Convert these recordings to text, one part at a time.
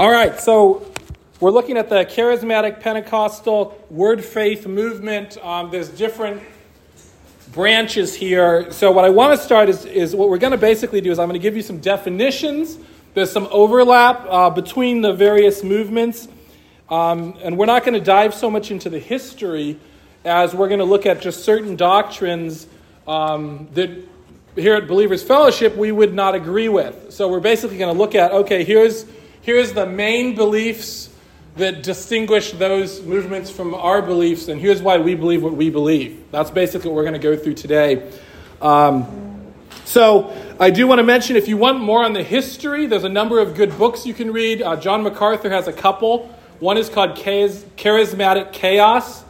All right, so we're looking at the charismatic Pentecostal word faith movement. Um, there's different branches here. So, what I want to start is, is what we're going to basically do is I'm going to give you some definitions. There's some overlap uh, between the various movements. Um, and we're not going to dive so much into the history as we're going to look at just certain doctrines um, that here at Believers Fellowship we would not agree with. So, we're basically going to look at okay, here's, here's the main beliefs that distinguish those movements from our beliefs, and here's why we believe what we believe. That's basically what we're going to go through today. Um, so, I do want to mention if you want more on the history, there's a number of good books you can read. Uh, John MacArthur has a couple. One is called Charismatic Chaos,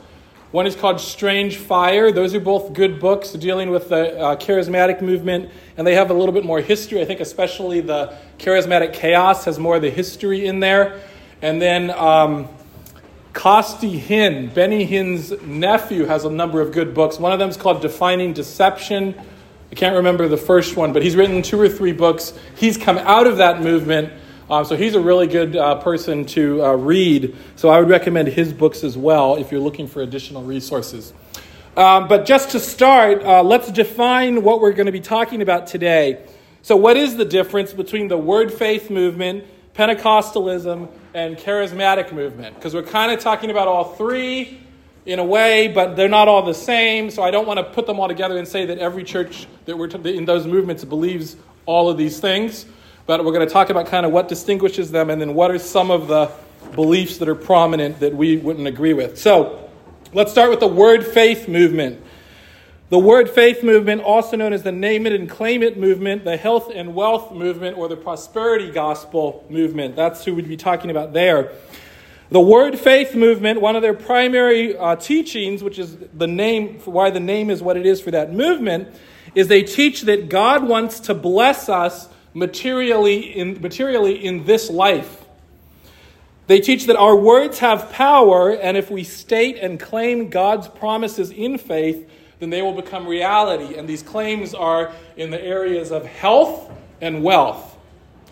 one is called Strange Fire. Those are both good books dealing with the uh, charismatic movement, and they have a little bit more history. I think, especially the Charismatic Chaos has more of the history in there. And then um, Costi Hinn, Benny Hinn's nephew, has a number of good books. One of them is called Defining Deception. I can't remember the first one, but he's written two or three books. He's come out of that movement, um, so he's a really good uh, person to uh, read. So I would recommend his books as well if you're looking for additional resources. Um, but just to start, uh, let's define what we're going to be talking about today. So, what is the difference between the Word Faith movement, Pentecostalism, and charismatic movement because we're kind of talking about all three in a way, but they're not all the same. So I don't want to put them all together and say that every church that we're t- in those movements believes all of these things. But we're going to talk about kind of what distinguishes them and then what are some of the beliefs that are prominent that we wouldn't agree with. So let's start with the word faith movement. The word faith movement, also known as the name it and claim it movement, the health and wealth movement, or the prosperity gospel movement. That's who we'd be talking about there. The word faith movement, one of their primary uh, teachings, which is the name, why the name is what it is for that movement, is they teach that God wants to bless us materially in, materially in this life. They teach that our words have power, and if we state and claim God's promises in faith, then they will become reality. And these claims are in the areas of health and wealth.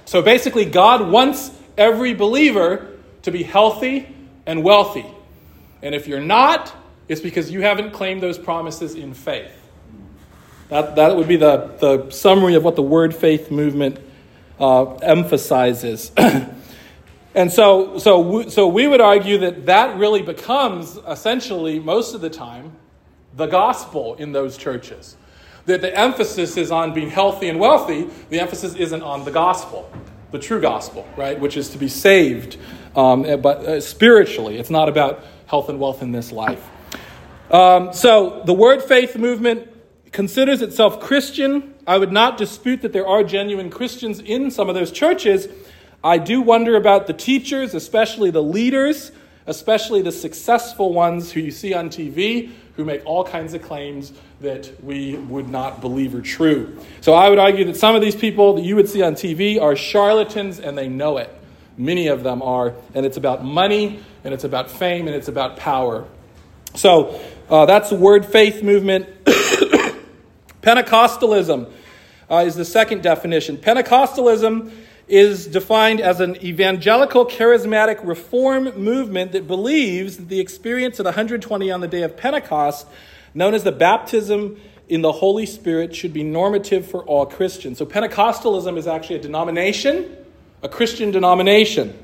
So basically, God wants every believer to be healthy and wealthy. And if you're not, it's because you haven't claimed those promises in faith. That, that would be the, the summary of what the word faith movement uh, emphasizes. and so, so, so we would argue that that really becomes essentially, most of the time, the gospel in those churches. That the emphasis is on being healthy and wealthy, the emphasis isn't on the gospel, the true gospel, right? Which is to be saved, um, eh, but uh, spiritually. It's not about health and wealth in this life. Um, so the word faith movement considers itself Christian. I would not dispute that there are genuine Christians in some of those churches. I do wonder about the teachers, especially the leaders, especially the successful ones who you see on TV who make all kinds of claims that we would not believe are true. So I would argue that some of these people that you would see on TV are charlatans and they know it. Many of them are. And it's about money, and it's about fame, and it's about power. So uh, that's the word faith movement. Pentecostalism uh, is the second definition. Pentecostalism is defined as an evangelical charismatic reform movement that believes that the experience of the 120 on the day of Pentecost, known as the baptism in the Holy Spirit, should be normative for all Christians. So, Pentecostalism is actually a denomination, a Christian denomination.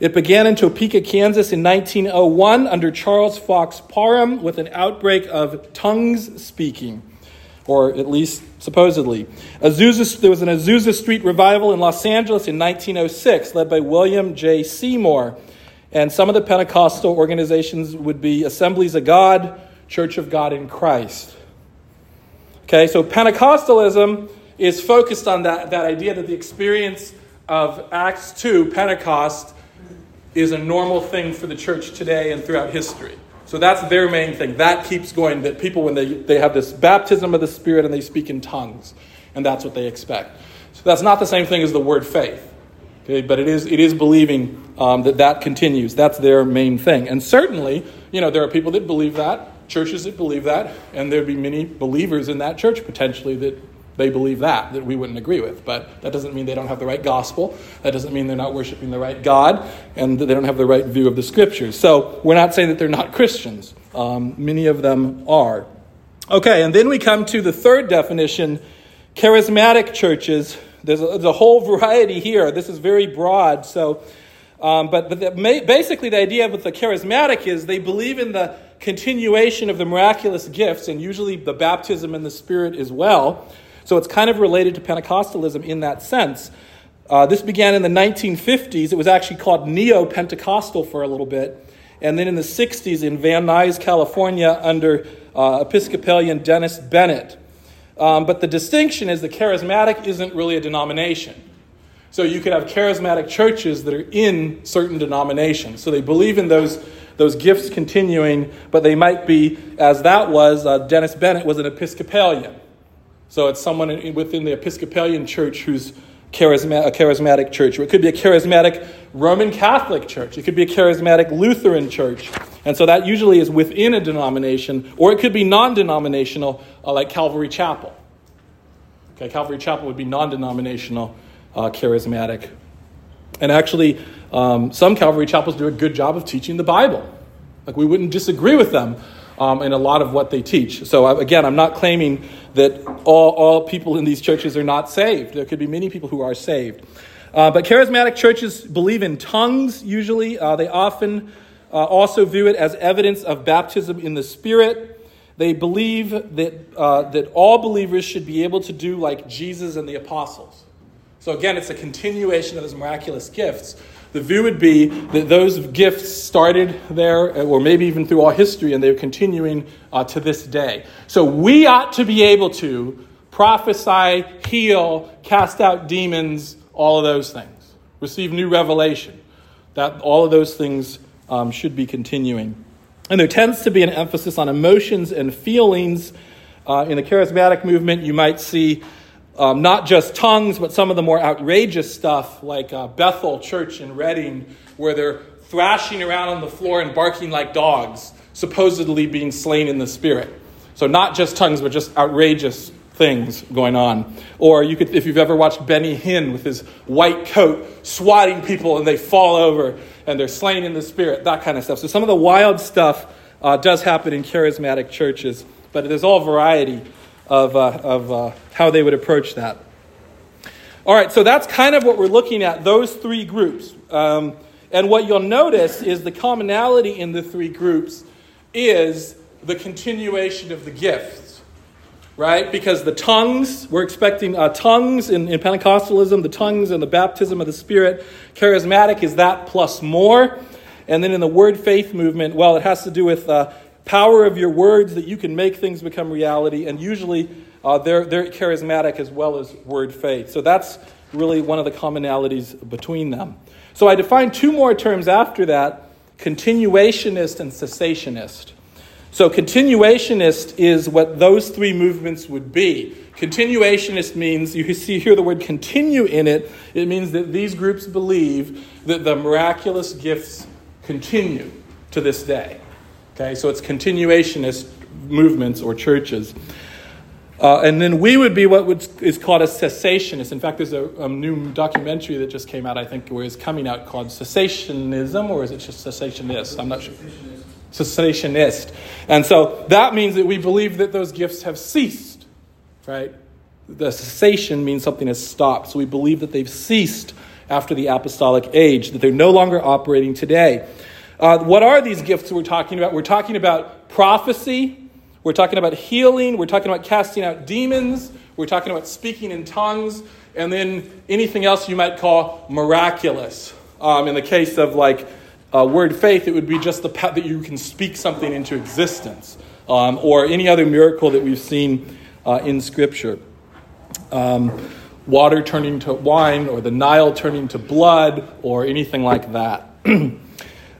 It began in Topeka, Kansas in 1901 under Charles Fox Parham with an outbreak of tongues speaking or at least supposedly. Azusa, there was an Azusa Street revival in Los Angeles in 1906, led by William J. Seymour. And some of the Pentecostal organizations would be Assemblies of God, Church of God in Christ. Okay, so Pentecostalism is focused on that, that idea that the experience of Acts 2, Pentecost, is a normal thing for the church today and throughout history. So that's their main thing. That keeps going, that people, when they, they have this baptism of the Spirit and they speak in tongues, and that's what they expect. So that's not the same thing as the word faith. Okay, but it is, it is believing um, that that continues. That's their main thing. And certainly, you know, there are people that believe that, churches that believe that, and there'd be many believers in that church potentially that they believe that, that we wouldn't agree with. But that doesn't mean they don't have the right gospel. That doesn't mean they're not worshiping the right God and that they don't have the right view of the scriptures. So we're not saying that they're not Christians. Um, many of them are. Okay, and then we come to the third definition charismatic churches. There's a, there's a whole variety here. This is very broad. So, um, but, but the, basically, the idea with the charismatic is they believe in the continuation of the miraculous gifts and usually the baptism in the Spirit as well. So it's kind of related to Pentecostalism in that sense. Uh, this began in the 1950s. It was actually called Neo Pentecostal for a little bit. And then in the 60s in Van Nuys, California, under uh, Episcopalian Dennis Bennett. Um, but the distinction is the charismatic isn't really a denomination. So you could have charismatic churches that are in certain denominations. So they believe in those, those gifts continuing, but they might be, as that was, uh, Dennis Bennett was an Episcopalian. So it's someone within the Episcopalian church who's charisma- a charismatic church. Or it could be a charismatic Roman Catholic church. It could be a charismatic Lutheran church. And so that usually is within a denomination, or it could be non denominational, uh, like Calvary Chapel. Okay, Calvary Chapel would be non denominational, uh, charismatic. And actually, um, some Calvary Chapels do a good job of teaching the Bible. Like, we wouldn't disagree with them um, in a lot of what they teach. So, again, I'm not claiming that all, all people in these churches are not saved. There could be many people who are saved. Uh, but charismatic churches believe in tongues, usually. Uh, they often uh, also view it as evidence of baptism in the Spirit. They believe that, uh, that all believers should be able to do like Jesus and the apostles. So, again, it's a continuation of those miraculous gifts. The view would be that those gifts started there, or maybe even through all history, and they're continuing uh, to this day. So we ought to be able to prophesy, heal, cast out demons, all of those things, receive new revelation. That all of those things um, should be continuing. And there tends to be an emphasis on emotions and feelings. Uh, in the charismatic movement, you might see um, not just tongues, but some of the more outrageous stuff, like uh, Bethel Church in Redding, where they're thrashing around on the floor and barking like dogs, supposedly being slain in the spirit. So, not just tongues, but just outrageous things going on. Or you could, if you've ever watched Benny Hinn with his white coat swatting people and they fall over and they're slain in the spirit, that kind of stuff. So, some of the wild stuff uh, does happen in charismatic churches, but there's all variety of, uh, of uh, how they would approach that. All right, so that's kind of what we're looking at, those three groups. Um, and what you'll notice is the commonality in the three groups is the continuation of the gifts, right? Because the tongues, we're expecting uh, tongues in, in Pentecostalism, the tongues and the baptism of the Spirit. Charismatic is that plus more. And then in the word faith movement, well, it has to do with uh, power of your words that you can make things become reality, and usually uh, they're, they're charismatic as well as word faith. So that's really one of the commonalities between them. So I defined two more terms after that continuationist and cessationist. So, continuationist is what those three movements would be. Continuationist means, you see here the word continue in it, it means that these groups believe that the miraculous gifts continue to this day. Okay, so it's continuationist movements or churches. Uh, and then we would be what would, is called a cessationist. In fact, there's a, a, new documentary that just came out, I think, or is coming out called Cessationism, or is it just cessationist? I'm not sure. Cessationist. And so that means that we believe that those gifts have ceased, right? The cessation means something has stopped. So we believe that they've ceased after the apostolic age, that they're no longer operating today. Uh, what are these gifts we're talking about? We're talking about prophecy, we're talking about healing, we're talking about casting out demons, we're talking about speaking in tongues, and then anything else you might call miraculous. Um, in the case of like uh, word faith, it would be just the that you can speak something into existence, um, or any other miracle that we've seen uh, in Scripture. Um, water turning to wine, or the Nile turning to blood, or anything like that.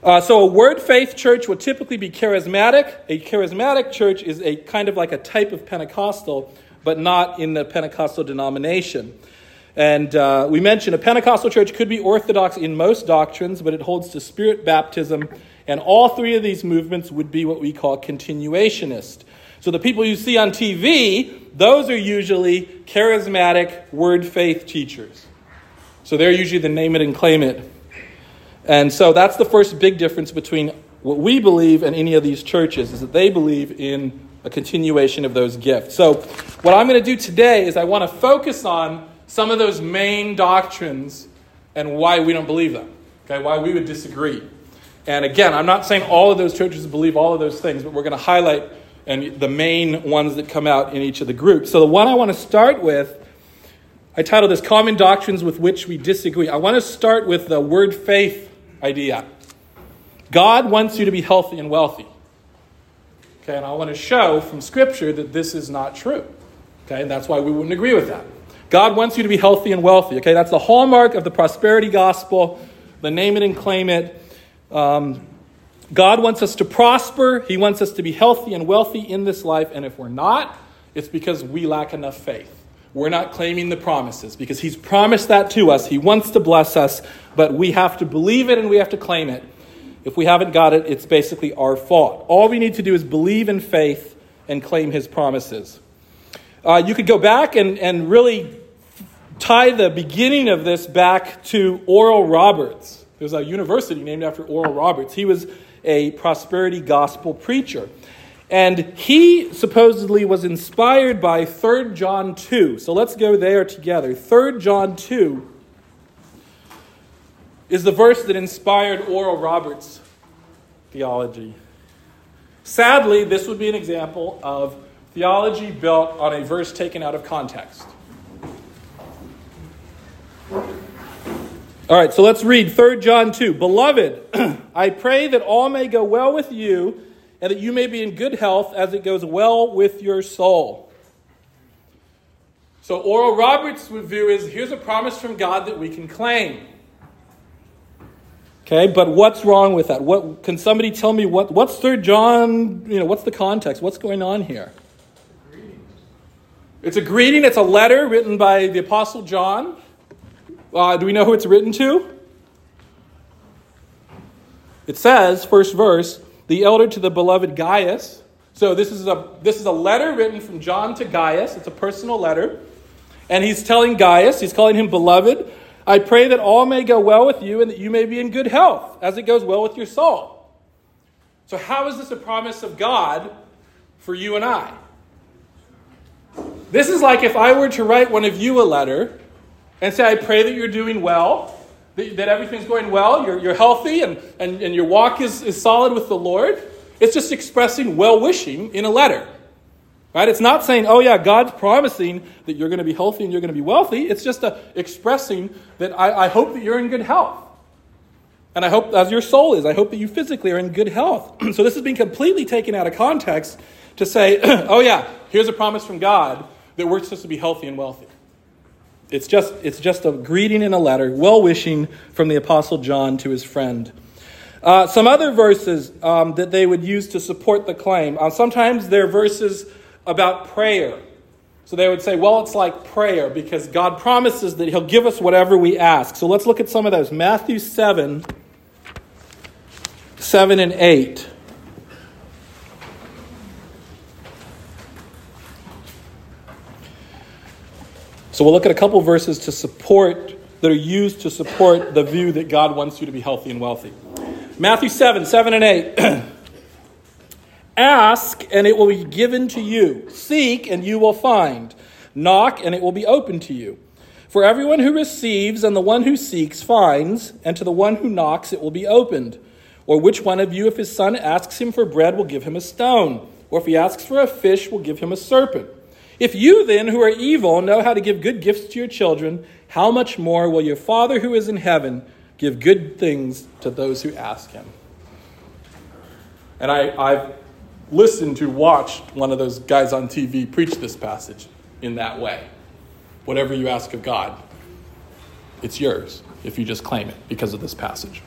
Uh, so, a word faith church would typically be charismatic. A charismatic church is a kind of like a type of Pentecostal, but not in the Pentecostal denomination. And uh, we mentioned a Pentecostal church could be orthodox in most doctrines, but it holds to spirit baptism. And all three of these movements would be what we call continuationist. So the people you see on TV, those are usually charismatic word faith teachers. So they're usually the name it and claim it. And so that's the first big difference between what we believe and any of these churches is that they believe in a continuation of those gifts. So what I'm going to do today is I want to focus on some of those main doctrines and why we don't believe them. Okay, why we would disagree. And again, I'm not saying all of those churches believe all of those things, but we're going to highlight and the main ones that come out in each of the groups. So the one I want to start with, I titled this Common Doctrines with Which We Disagree. I want to start with the word faith idea. God wants you to be healthy and wealthy. Okay, and I want to show from Scripture that this is not true. Okay, and that's why we wouldn't agree with that. God wants you to be healthy and wealthy. Okay, that's the hallmark of the prosperity gospel, the name it and claim it. Um, God wants us to prosper. He wants us to be healthy and wealthy in this life. And if we're not, it's because we lack enough faith. We're not claiming the promises because He's promised that to us. He wants to bless us, but we have to believe it and we have to claim it. If we haven't got it, it's basically our fault. All we need to do is believe in faith and claim His promises. Uh, you could go back and, and really tie the beginning of this back to Oral Roberts. There's a university named after Oral Roberts. He was a prosperity gospel preacher. And he supposedly was inspired by 3 John 2. So let's go there together. 3 John 2 is the verse that inspired Oral Roberts' theology. Sadly, this would be an example of theology built on a verse taken out of context. All right, so let's read 3 John 2. Beloved, I pray that all may go well with you and that you may be in good health as it goes well with your soul. So, Oral Roberts' view is here's a promise from God that we can claim. Okay, but what's wrong with that? What can somebody tell me what what's Third John? You know, what's the context? What's going on here? It's a greeting. It's a letter written by the Apostle John uh, do we know who it's written to? It says, first verse, the elder to the beloved Gaius. So this is a this is a letter written from John to Gaius. It's a personal letter. And he's telling Gaius, he's calling him beloved, I pray that all may go well with you and that you may be in good health, as it goes well with your soul. So how is this a promise of God for you and I? This is like if I were to write one of you a letter and say, I pray that you're doing well, that, that everything's going well, you're, you're healthy, and, and, and your walk is, is solid with the Lord. It's just expressing well wishing in a letter. Right? It's not saying, oh, yeah, God's promising that you're going to be healthy and you're going to be wealthy. It's just a, expressing that I, I hope that you're in good health. And I hope, as your soul is, I hope that you physically are in good health. so this has been completely taken out of context to say, oh, yeah, here's a promise from God that we're supposed to be healthy and wealthy. It's just, it's just a greeting in a letter, well wishing from the Apostle John to his friend. Uh, some other verses um, that they would use to support the claim. Uh, sometimes they're verses about prayer. So they would say, well, it's like prayer because God promises that He'll give us whatever we ask. So let's look at some of those. Matthew 7, 7 and 8. So we'll look at a couple verses to support that are used to support the view that God wants you to be healthy and wealthy. Matthew 7, 7 and 8. Ask, and it will be given to you. Seek, and you will find. Knock, and it will be open to you. For everyone who receives and the one who seeks finds, and to the one who knocks it will be opened. Or which one of you, if his son asks him for bread, will give him a stone? Or if he asks for a fish, will give him a serpent? If you then, who are evil, know how to give good gifts to your children, how much more will your Father who is in heaven give good things to those who ask him? And I, I've listened to, watched one of those guys on TV preach this passage in that way. Whatever you ask of God, it's yours if you just claim it because of this passage.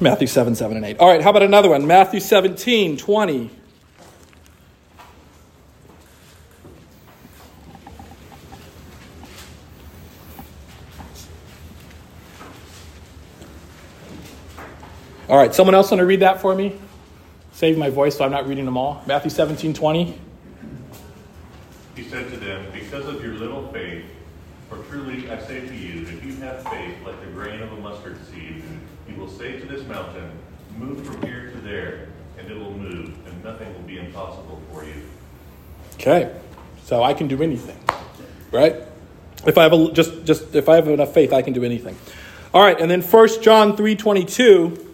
Matthew 7, 7, and 8. All right, how about another one? Matthew 17, 20. All right, someone else want to read that for me? Save my voice so I'm not reading them all. Matthew 17, 20. He said to them, Because of your little faith, for truly I say to you, if you have faith like the grain of a mustard seed, you will say to this mountain, Move from here to there, and it will move, and nothing will be impossible for you. Okay, so I can do anything, right? If I have a, just just if I have enough faith, I can do anything. All right, and then 1 John three twenty two.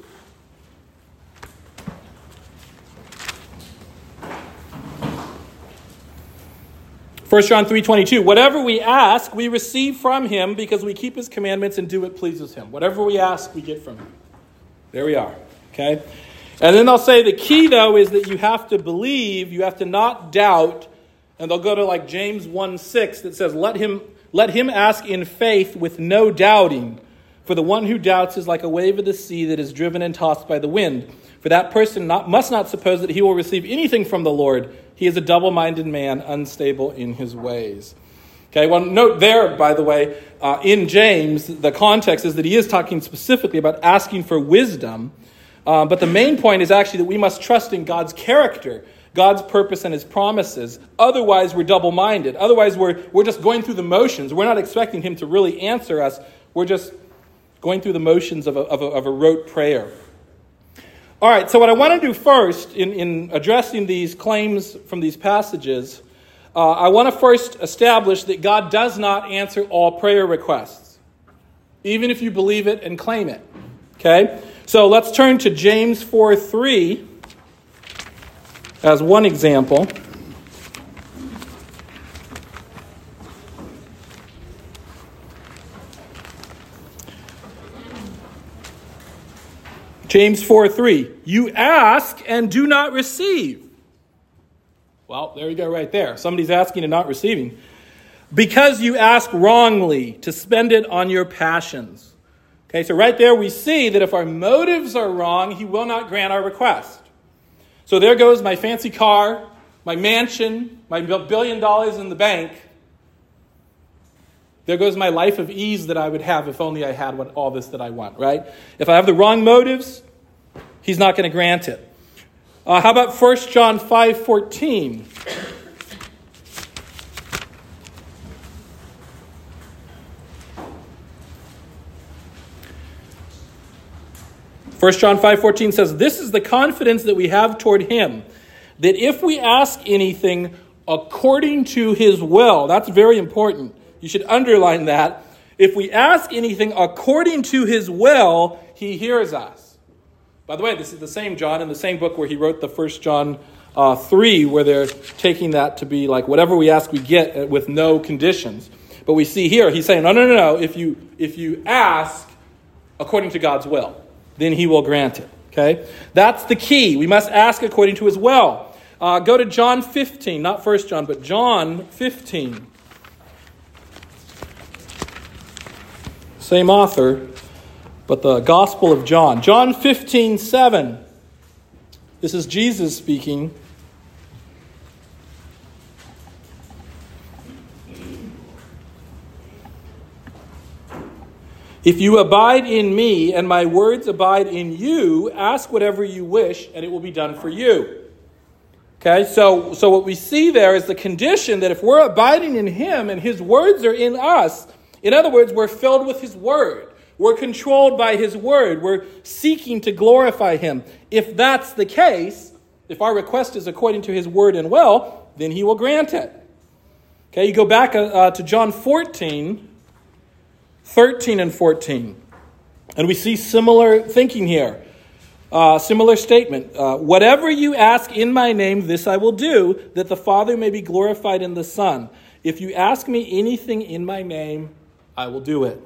1 John 3:22 Whatever we ask, we receive from him because we keep his commandments and do what pleases him. Whatever we ask, we get from him. There we are. Okay? And then they'll say the key though is that you have to believe, you have to not doubt, and they'll go to like James 1 6 that says, Let him let him ask in faith with no doubting. For the one who doubts is like a wave of the sea that is driven and tossed by the wind. For that person not, must not suppose that he will receive anything from the Lord. He is a double minded man, unstable in his ways. Okay, well, note there, by the way, uh, in James, the context is that he is talking specifically about asking for wisdom. Uh, but the main point is actually that we must trust in God's character, God's purpose, and his promises. Otherwise, we're double minded. Otherwise, we're, we're just going through the motions. We're not expecting him to really answer us. We're just going through the motions of a, of a, of a rote prayer. All right, so what I want to do first in, in addressing these claims from these passages, uh, I want to first establish that God does not answer all prayer requests, even if you believe it and claim it. Okay? So let's turn to James 4 3 as one example. James 4 3. You ask and do not receive. Well, there you go, right there. Somebody's asking and not receiving. Because you ask wrongly to spend it on your passions. Okay, so right there we see that if our motives are wrong, he will not grant our request. So there goes my fancy car, my mansion, my billion dollars in the bank. There goes my life of ease that I would have if only I had what, all this that I want, right? If I have the wrong motives, he's not going to grant it. Uh, how about 1 John 5 14? First John 5:14 says, "This is the confidence that we have toward him, that if we ask anything according to his will, that's very important. You should underline that. If we ask anything according to his will, he hears us. By the way, this is the same John in the same book where he wrote the first John uh, 3, where they're taking that to be like whatever we ask, we get uh, with no conditions. But we see here, he's saying, no, no, no, no. If you, if you ask according to God's will, then he will grant it. Okay? That's the key. We must ask according to his will. Uh, go to John 15, not First John, but John 15. Same author, but the Gospel of John. John 15, 7. This is Jesus speaking. If you abide in me and my words abide in you, ask whatever you wish and it will be done for you. Okay, so, so what we see there is the condition that if we're abiding in him and his words are in us, in other words, we're filled with His Word. We're controlled by His Word. We're seeking to glorify Him. If that's the case, if our request is according to His Word and will, then He will grant it. Okay, you go back uh, uh, to John 14, 13 and 14, and we see similar thinking here. Uh, similar statement. Uh, Whatever you ask in my name, this I will do, that the Father may be glorified in the Son. If you ask me anything in my name, I will do it.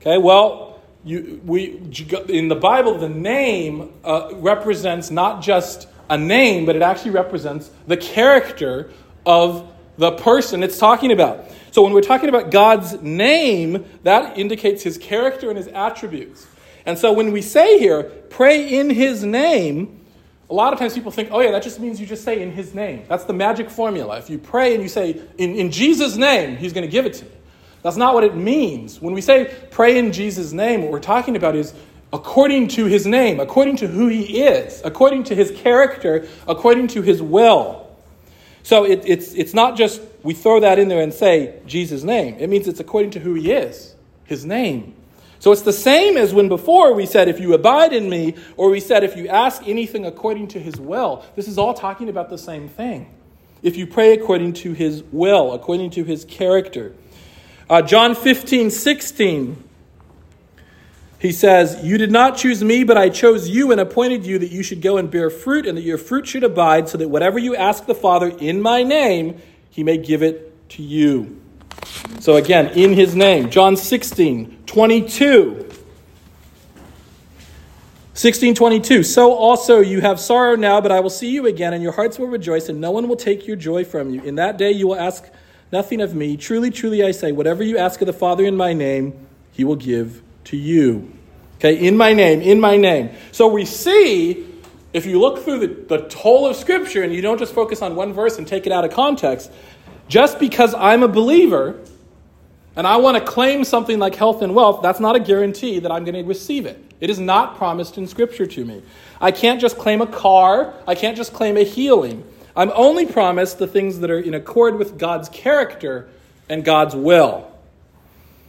Okay, well, you, we, in the Bible, the name uh, represents not just a name, but it actually represents the character of the person it's talking about. So when we're talking about God's name, that indicates his character and his attributes. And so when we say here, pray in his name, a lot of times people think, oh, yeah, that just means you just say in his name. That's the magic formula. If you pray and you say, in, in Jesus' name, he's going to give it to you. That's not what it means. When we say pray in Jesus' name, what we're talking about is according to his name, according to who he is, according to his character, according to his will. So it, it's, it's not just we throw that in there and say Jesus' name. It means it's according to who he is, his name. So it's the same as when before we said, if you abide in me, or we said, if you ask anything according to his will. This is all talking about the same thing. If you pray according to his will, according to his character. Uh, John 15, 16, he says, You did not choose me, but I chose you and appointed you that you should go and bear fruit, and that your fruit should abide, so that whatever you ask the Father in my name, he may give it to you. So again, in his name. John 16, 22. 1622 So also you have sorrow now, but I will see you again, and your hearts will rejoice, and no one will take your joy from you. In that day you will ask nothing of me. Truly, truly, I say, whatever you ask of the Father in my name, he will give to you. Okay, in my name, in my name. So we see, if you look through the, the whole of Scripture and you don't just focus on one verse and take it out of context, just because I'm a believer and I want to claim something like health and wealth, that's not a guarantee that I'm going to receive it. It is not promised in Scripture to me. I can't just claim a car, I can't just claim a healing. I'm only promised the things that are in accord with God's character and God's will.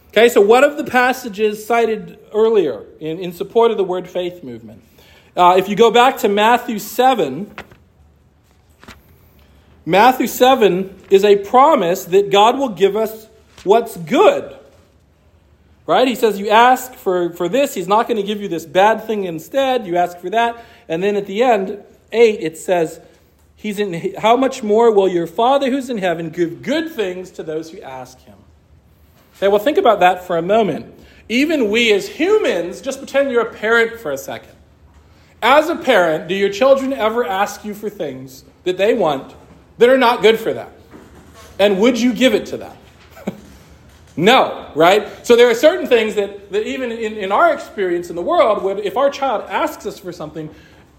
Okay, so what of the passages cited earlier in, in support of the word faith movement? Uh, if you go back to Matthew 7, Matthew 7 is a promise that God will give us what's good. Right? He says, You ask for, for this, He's not going to give you this bad thing instead. You ask for that. And then at the end, 8, it says, He's in, How much more will your Father who's in heaven give good things to those who ask Him? Okay, well, think about that for a moment. Even we as humans, just pretend you're a parent for a second. As a parent, do your children ever ask you for things that they want that are not good for them? And would you give it to them? no, right? So there are certain things that, that even in, in our experience in the world, would, if our child asks us for something,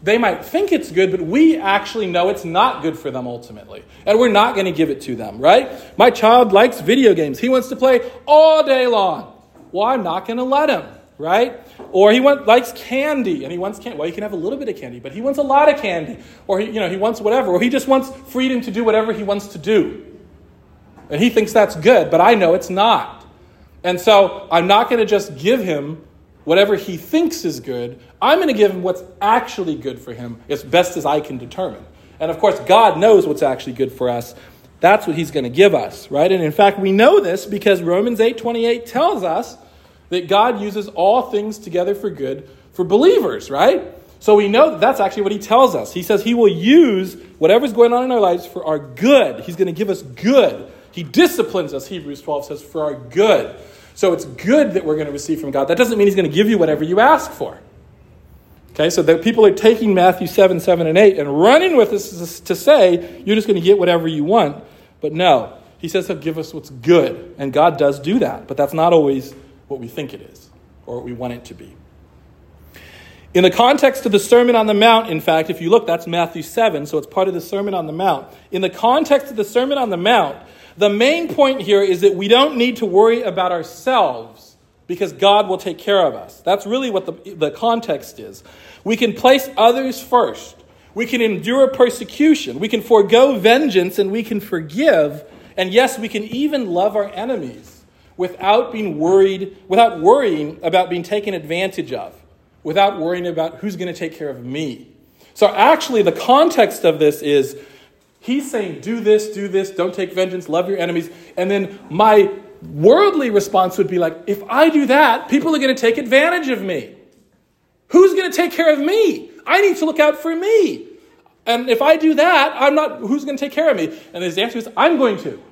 they might think it's good, but we actually know it's not good for them ultimately. And we're not going to give it to them, right? My child likes video games. He wants to play all day long. Well, I'm not going to let him, right? Or he want, likes candy and he wants candy. Well, he can have a little bit of candy, but he wants a lot of candy. Or he, you know, he wants whatever. Or he just wants freedom to do whatever he wants to do. And he thinks that's good, but I know it's not. And so I'm not going to just give him whatever he thinks is good. I'm going to give him what's actually good for him as best as I can determine. And of course, God knows what's actually good for us. That's what he's going to give us, right? And in fact, we know this because Romans 8:28 tells us that God uses all things together for good for believers, right? So we know that that's actually what he tells us. He says he will use whatever's going on in our lives for our good. He's going to give us good. He disciplines us, Hebrews 12 says, for our good. So it's good that we're going to receive from God. That doesn't mean He's going to give you whatever you ask for. Okay, so the people are taking Matthew 7, 7, and 8 and running with this to say you're just going to get whatever you want. But no, He says He'll give us what's good. And God does do that. But that's not always what we think it is or what we want it to be. In the context of the Sermon on the Mount, in fact, if you look, that's Matthew 7, so it's part of the Sermon on the Mount. In the context of the Sermon on the Mount, the main point here is that we don't need to worry about ourselves because God will take care of us. That's really what the, the context is. We can place others first. We can endure persecution. We can forego vengeance and we can forgive. And yes, we can even love our enemies without being worried, without worrying about being taken advantage of, without worrying about who's going to take care of me. So actually, the context of this is He's saying, do this, do this, don't take vengeance, love your enemies. And then my worldly response would be like, if I do that, people are going to take advantage of me. Who's going to take care of me? I need to look out for me. And if I do that, I'm not, who's going to take care of me? And his answer is, I'm going to.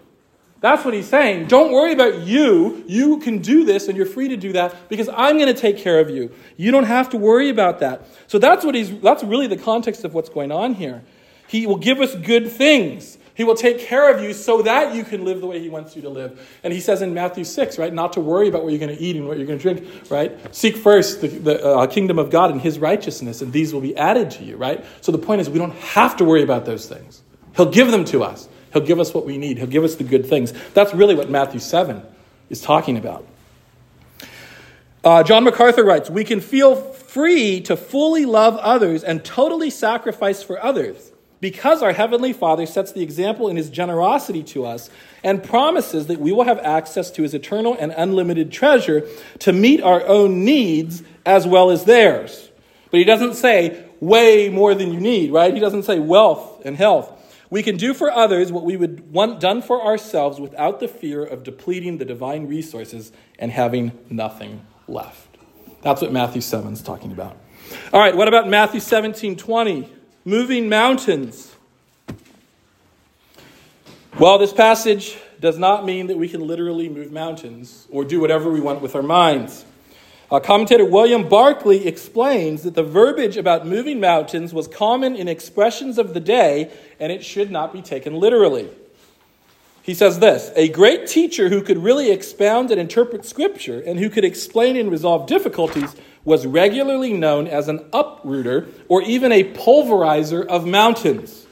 That's what he's saying. Don't worry about you. You can do this and you're free to do that because I'm going to take care of you. You don't have to worry about that. So that's what he's, that's really the context of what's going on here. He will give us good things. He will take care of you so that you can live the way He wants you to live. And He says in Matthew 6, right, not to worry about what you're going to eat and what you're going to drink, right? Seek first the, the uh, kingdom of God and His righteousness, and these will be added to you, right? So the point is, we don't have to worry about those things. He'll give them to us, He'll give us what we need, He'll give us the good things. That's really what Matthew 7 is talking about. Uh, John MacArthur writes, We can feel free to fully love others and totally sacrifice for others because our Heavenly Father sets the example in His generosity to us and promises that we will have access to His eternal and unlimited treasure to meet our own needs as well as theirs. But He doesn't say way more than you need, right? He doesn't say wealth and health. We can do for others what we would want done for ourselves without the fear of depleting the divine resources and having nothing left. That's what Matthew 7 is talking about. All right, what about Matthew 17 20? Moving mountains. Well, this passage does not mean that we can literally move mountains or do whatever we want with our minds. Uh, commentator William Barclay explains that the verbiage about moving mountains was common in expressions of the day and it should not be taken literally. He says this A great teacher who could really expound and interpret Scripture and who could explain and resolve difficulties was regularly known as an uprooter or even a pulverizer of mountains.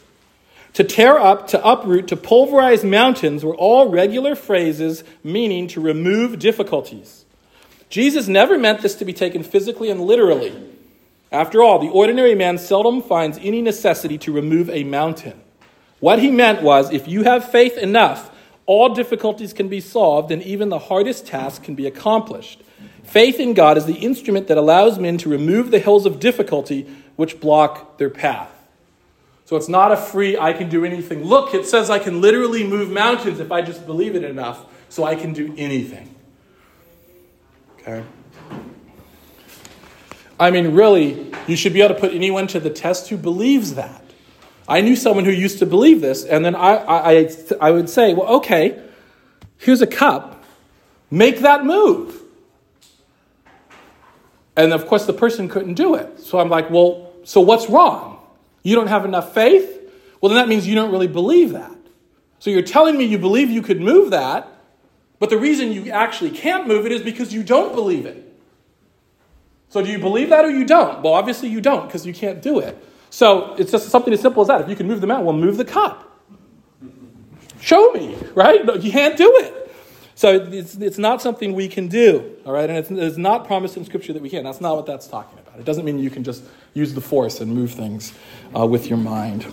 To tear up, to uproot, to pulverize mountains were all regular phrases meaning to remove difficulties. Jesus never meant this to be taken physically and literally. After all, the ordinary man seldom finds any necessity to remove a mountain. What he meant was if you have faith enough, all difficulties can be solved and even the hardest task can be accomplished. Faith in God is the instrument that allows men to remove the hills of difficulty which block their path. So it's not a free, I can do anything. Look, it says I can literally move mountains if I just believe it enough, so I can do anything. Okay? I mean, really, you should be able to put anyone to the test who believes that. I knew someone who used to believe this, and then I, I, I would say, well, okay, here's a cup, make that move. And of course, the person couldn't do it. So I'm like, well, so what's wrong? You don't have enough faith? Well, then that means you don't really believe that. So you're telling me you believe you could move that, but the reason you actually can't move it is because you don't believe it. So do you believe that or you don't? Well, obviously you don't because you can't do it. So it's just something as simple as that. If you can move the mountain, well, move the cup. Show me, right? No, you can't do it. So it's, it's not something we can do, all right? And it's, it's not promised in Scripture that we can. That's not what that's talking about. It doesn't mean you can just use the force and move things uh, with your mind.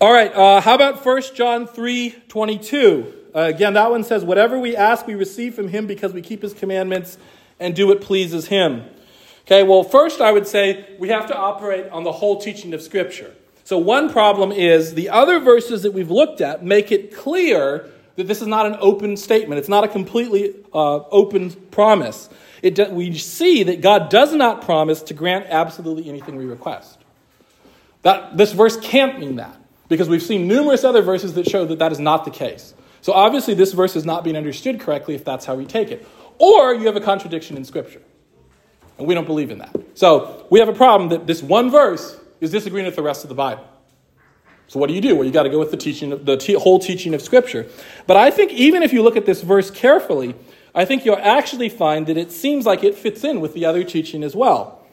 All right, uh, how about 1 John 3 22? Uh, again, that one says, Whatever we ask, we receive from him because we keep his commandments and do what pleases him. Okay, well, first I would say we have to operate on the whole teaching of Scripture. So, one problem is the other verses that we've looked at make it clear that this is not an open statement. It's not a completely uh, open promise. Do, we see that God does not promise to grant absolutely anything we request. That, this verse can't mean that because we've seen numerous other verses that show that that is not the case. So obviously, this verse is not being understood correctly if that's how we take it. Or you have a contradiction in Scripture. And we don't believe in that. So we have a problem that this one verse is disagreeing with the rest of the Bible. So what do you do? Well, you got to go with the teaching, the whole teaching of Scripture. But I think even if you look at this verse carefully, I think you'll actually find that it seems like it fits in with the other teaching as well.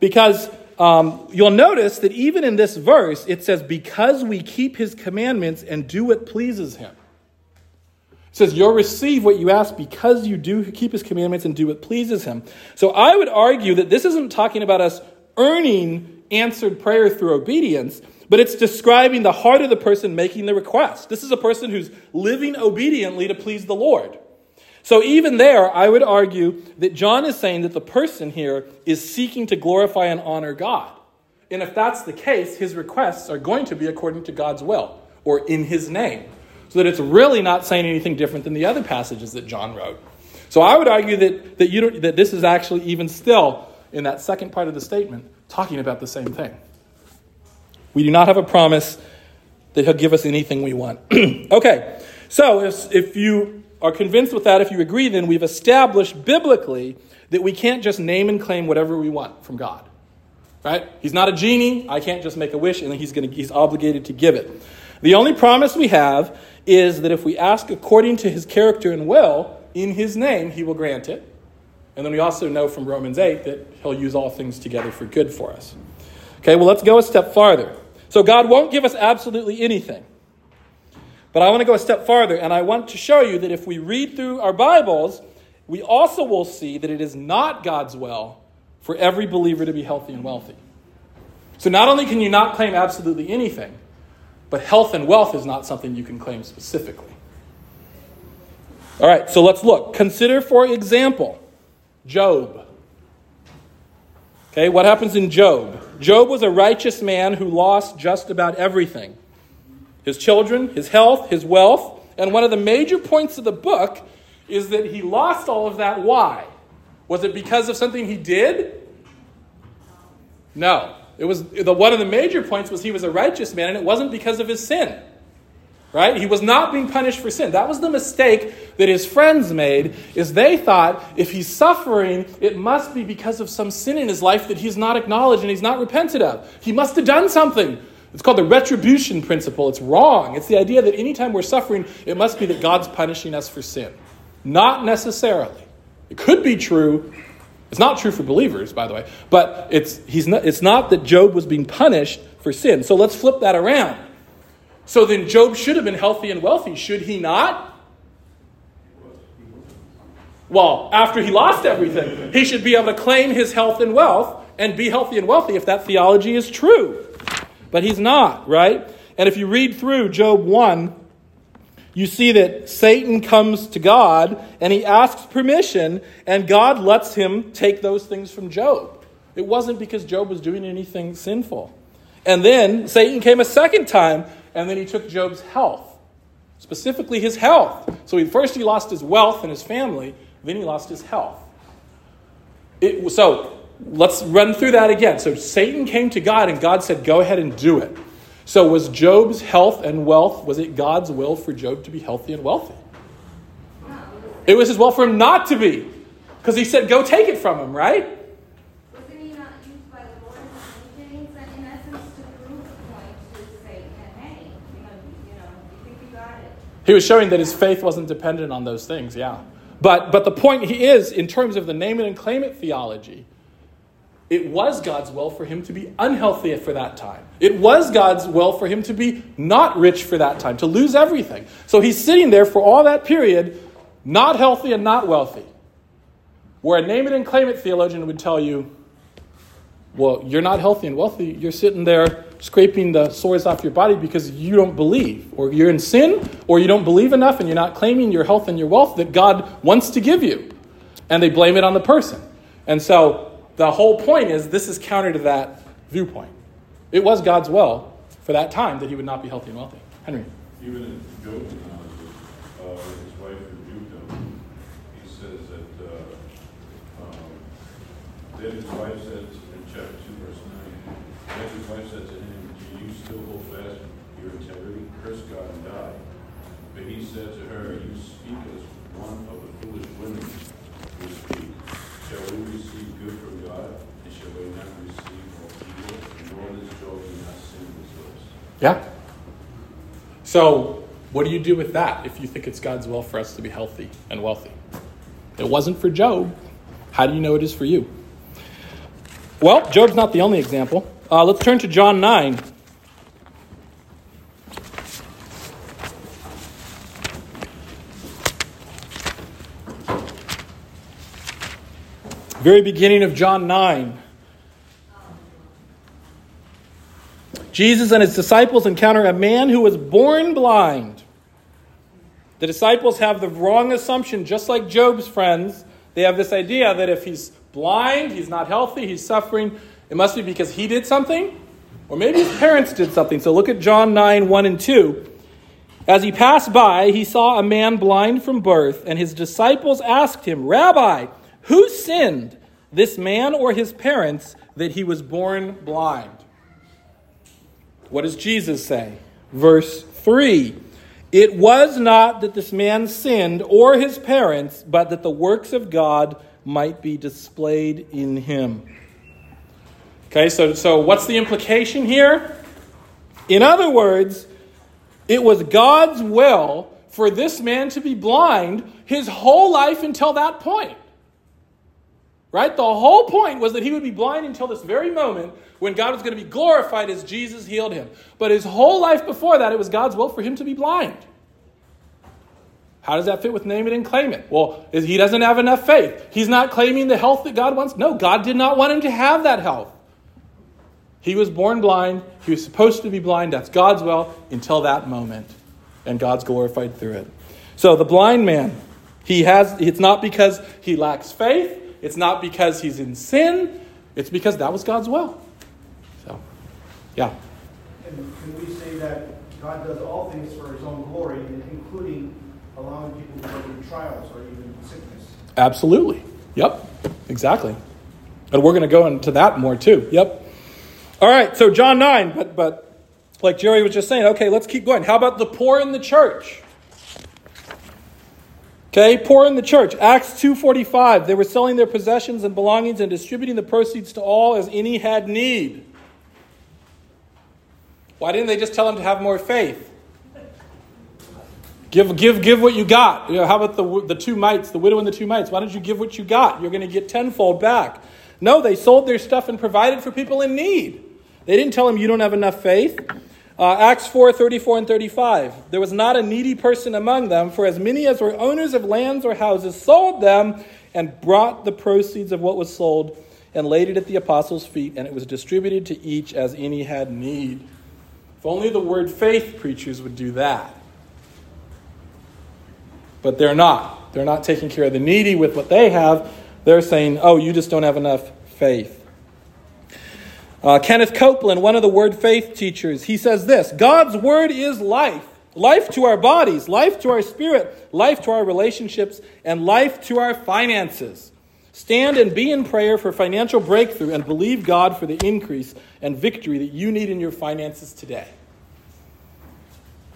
Because um, you'll notice that even in this verse, it says, Because we keep his commandments and do what pleases him. It says, You'll receive what you ask because you do keep his commandments and do what pleases him. So I would argue that this isn't talking about us earning answered prayer through obedience, but it's describing the heart of the person making the request. This is a person who's living obediently to please the Lord. So even there, I would argue that John is saying that the person here is seeking to glorify and honor God. And if that's the case, his requests are going to be according to God's will or in his name so that it's really not saying anything different than the other passages that John wrote. So I would argue that, that, you that this is actually even still, in that second part of the statement, talking about the same thing. We do not have a promise that he'll give us anything we want. okay, so if, if you are convinced with that, if you agree, then we've established biblically that we can't just name and claim whatever we want from God. Right? He's not a genie. I can't just make a wish and then he's, gonna, he's obligated to give it. The only promise we have is that if we ask according to his character and will, in his name, he will grant it. And then we also know from Romans 8 that he'll use all things together for good for us. Okay, well, let's go a step farther. So, God won't give us absolutely anything. But I want to go a step farther, and I want to show you that if we read through our Bibles, we also will see that it is not God's will for every believer to be healthy and wealthy. So not only can you not claim absolutely anything, but health and wealth is not something you can claim specifically. All right, so let's look. Consider, for example, Job. Okay, what happens in Job? Job was a righteous man who lost just about everything his children, his health, his wealth. And one of the major points of the book is that he lost all of that. Why? Was it because of something he did? No. It was the, one of the major points was he was a righteous man, and it wasn't because of his sin. Right? He was not being punished for sin. That was the mistake that his friends made, is they thought if he's suffering, it must be because of some sin in his life that he's not acknowledged and he's not repented of. He must have done something. It's called the retribution principle. It's wrong. It's the idea that anytime we're suffering, it must be that God's punishing us for sin. Not necessarily. It could be true, it's not true for believers, by the way, but it's, he's not, it's not that Job was being punished for sin. So let's flip that around. So then Job should have been healthy and wealthy, should he not? Well, after he lost everything, he should be able to claim his health and wealth and be healthy and wealthy if that theology is true. But he's not, right? And if you read through Job 1, you see that Satan comes to God and he asks permission, and God lets him take those things from Job. It wasn't because Job was doing anything sinful. And then Satan came a second time, and then he took Job's health, specifically his health. So he, first he lost his wealth and his family, then he lost his health. It, so let's run through that again. So Satan came to God, and God said, Go ahead and do it. So, was Job's health and wealth, was it God's will for Job to be healthy and wealthy? It was his will for him not to be. Because he said, go take it from him, right? Wasn't he not used by the Lord in many things, and in essence, to prove the point to Satan, hey, you know, you know, you think you got it? He was showing that his faith wasn't dependent on those things, yeah. But, but the point he is, in terms of the name it and claim it theology, it was God's will for him to be unhealthy for that time. It was God's will for him to be not rich for that time, to lose everything. So he's sitting there for all that period, not healthy and not wealthy. Where a name it and claim it theologian would tell you, well, you're not healthy and wealthy. You're sitting there scraping the sores off your body because you don't believe, or you're in sin, or you don't believe enough and you're not claiming your health and your wealth that God wants to give you. And they blame it on the person. And so the whole point is this is counter to that viewpoint. It was God's will for that time that he would not be healthy and wealthy. Henry. Even in Job uh, his wife rebuked him. He says that, uh, um, then his wife said, in chapter 2, verse 9, then his wife said to him, Do you still hold fast your integrity? Curse God and die. But he said to her, You speak as one of the foolish women who speak. Shall we receive good from God, and shall we not receive evil? Nor this Job not sin with lips. Yeah. So, what do you do with that if you think it's God's will for us to be healthy and wealthy? It wasn't for Job. How do you know it is for you? Well, Job's not the only example. Uh, let's turn to John 9. Very beginning of John 9. Jesus and his disciples encounter a man who was born blind. The disciples have the wrong assumption, just like Job's friends. They have this idea that if he's blind, he's not healthy, he's suffering, it must be because he did something, or maybe his parents did something. So look at John 9 1 and 2. As he passed by, he saw a man blind from birth, and his disciples asked him, Rabbi, who sinned, this man or his parents, that he was born blind? What does Jesus say? Verse 3 It was not that this man sinned or his parents, but that the works of God might be displayed in him. Okay, so, so what's the implication here? In other words, it was God's will for this man to be blind his whole life until that point. Right? The whole point was that he would be blind until this very moment when God was going to be glorified as Jesus healed him. But his whole life before that, it was God's will for him to be blind. How does that fit with name it and claim it? Well, he doesn't have enough faith. He's not claiming the health that God wants. No, God did not want him to have that health. He was born blind. He was supposed to be blind. That's God's will until that moment. And God's glorified through it. So the blind man, he has it's not because he lacks faith, it's not because he's in sin, it's because that was God's will. So yeah. And can we say that God does all things for his own glory, including allowing people to go through trials or even sickness? Absolutely. Yep. Exactly. And we're going to go into that more too. Yep. All right, so John 9, but but like Jerry was just saying, okay, let's keep going. How about the poor in the church? Okay, poor in the church. Acts 2:45. They were selling their possessions and belongings and distributing the proceeds to all as any had need. Why didn't they just tell them to have more faith? Give, give, give what you got. You know, how about the, the two mites, the widow and the two mites? Why don't you give what you got? You're going to get tenfold back. No, they sold their stuff and provided for people in need. They didn't tell them you don't have enough faith. Uh, Acts 4 34 and 35. There was not a needy person among them, for as many as were owners of lands or houses sold them and brought the proceeds of what was sold and laid it at the apostles' feet, and it was distributed to each as any had need. If only the word faith preachers would do that. But they're not. They're not taking care of the needy with what they have. They're saying, oh, you just don't have enough faith. Uh, Kenneth Copeland, one of the word faith teachers, he says this God's word is life. Life to our bodies, life to our spirit, life to our relationships, and life to our finances. Stand and be in prayer for financial breakthrough and believe God for the increase and victory that you need in your finances today.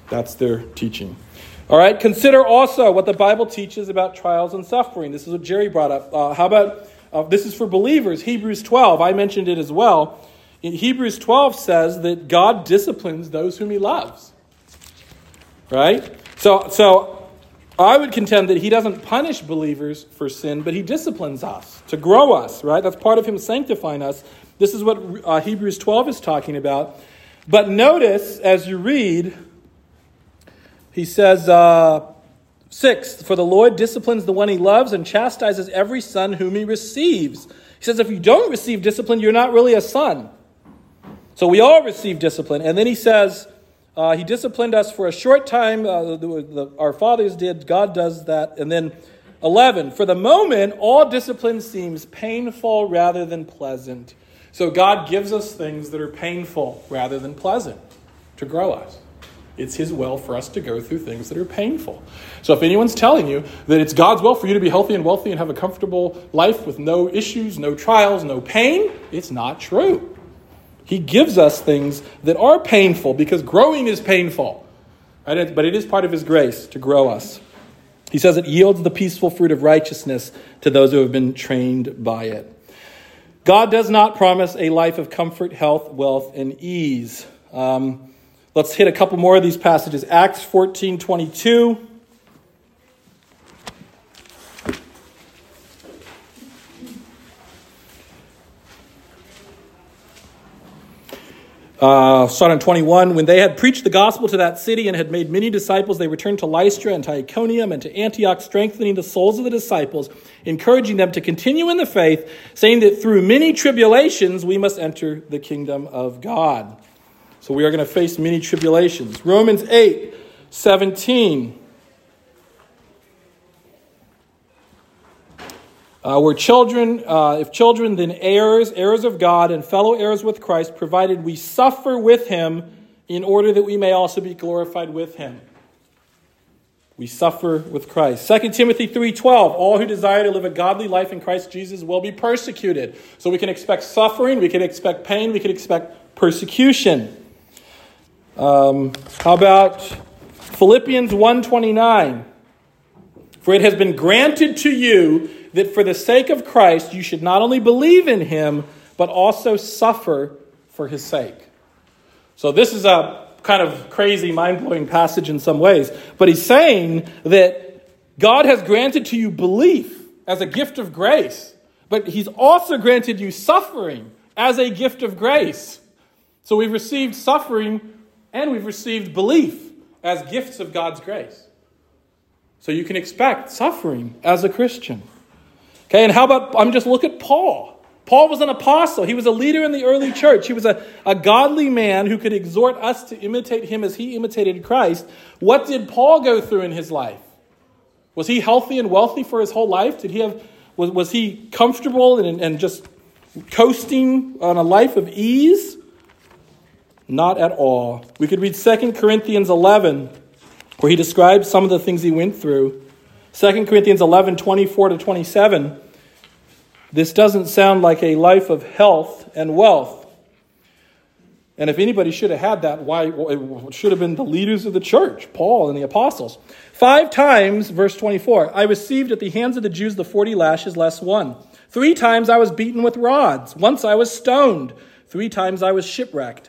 That's their teaching. All right, consider also what the Bible teaches about trials and suffering. This is what Jerry brought up. Uh, how about uh, this is for believers? Hebrews 12, I mentioned it as well. Hebrews 12 says that God disciplines those whom he loves. Right? So, so I would contend that he doesn't punish believers for sin, but he disciplines us to grow us, right? That's part of him sanctifying us. This is what uh, Hebrews 12 is talking about. But notice as you read, he says, uh, Sixth, for the Lord disciplines the one he loves and chastises every son whom he receives. He says, if you don't receive discipline, you're not really a son. So we all receive discipline. And then he says, uh, He disciplined us for a short time. Uh, the, the, our fathers did. God does that. And then 11, for the moment, all discipline seems painful rather than pleasant. So God gives us things that are painful rather than pleasant to grow us. It's His will for us to go through things that are painful. So if anyone's telling you that it's God's will for you to be healthy and wealthy and have a comfortable life with no issues, no trials, no pain, it's not true. He gives us things that are painful because growing is painful. Right? But it is part of His grace to grow us. He says it yields the peaceful fruit of righteousness to those who have been trained by it. God does not promise a life of comfort, health, wealth, and ease. Um, let's hit a couple more of these passages. Acts 14 22. Uh, start on 21. When they had preached the gospel to that city and had made many disciples, they returned to Lystra and to Iconium and to Antioch, strengthening the souls of the disciples, encouraging them to continue in the faith, saying that through many tribulations we must enter the kingdom of God. So we are going to face many tribulations. Romans 8 17. Uh, we're children, uh, if children, then heirs, heirs of God, and fellow heirs with Christ, provided we suffer with him in order that we may also be glorified with him. We suffer with Christ. 2 Timothy 3:12 All who desire to live a godly life in Christ Jesus will be persecuted. So we can expect suffering, we can expect pain, we can expect persecution. Um, how about Philippians 1:29 For it has been granted to you that for the sake of Christ you should not only believe in him, but also suffer for his sake. So, this is a kind of crazy, mind blowing passage in some ways, but he's saying that God has granted to you belief as a gift of grace, but he's also granted you suffering as a gift of grace. So, we've received suffering and we've received belief as gifts of God's grace. So, you can expect suffering as a Christian. Okay, and how about, I'm just look at Paul. Paul was an apostle. He was a leader in the early church. He was a, a godly man who could exhort us to imitate him as he imitated Christ. What did Paul go through in his life? Was he healthy and wealthy for his whole life? Did he have, was, was he comfortable and, and just coasting on a life of ease? Not at all. We could read 2 Corinthians 11, where he describes some of the things he went through. 2 Corinthians 11, 24 to 27. This doesn't sound like a life of health and wealth. And if anybody should have had that, why it should have been the leaders of the church, Paul and the apostles. Five times, verse 24, I received at the hands of the Jews the 40 lashes less one. Three times I was beaten with rods. Once I was stoned. Three times I was shipwrecked.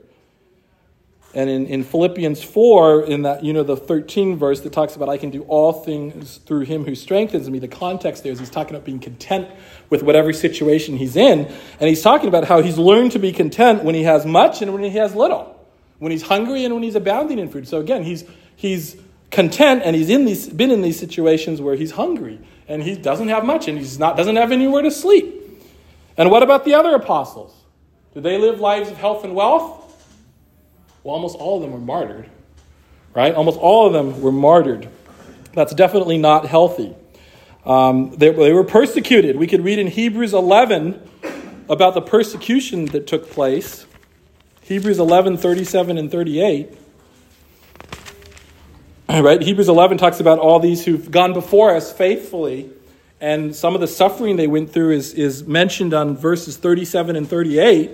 And in, in Philippians 4, in that, you know, the 13 verse that talks about, I can do all things through him who strengthens me, the context there is he's talking about being content with whatever situation he's in. And he's talking about how he's learned to be content when he has much and when he has little, when he's hungry and when he's abounding in food. So again, he's, he's content and he's in these, been in these situations where he's hungry and he doesn't have much and he's not, doesn't have anywhere to sleep. And what about the other apostles? Did they live lives of health and wealth? Well, almost all of them were martyred, right? Almost all of them were martyred. That's definitely not healthy. Um, they, they were persecuted. We could read in Hebrews 11 about the persecution that took place. Hebrews 11, 37 and 38. Right? Hebrews 11 talks about all these who've gone before us faithfully, and some of the suffering they went through is, is mentioned on verses 37 and 38.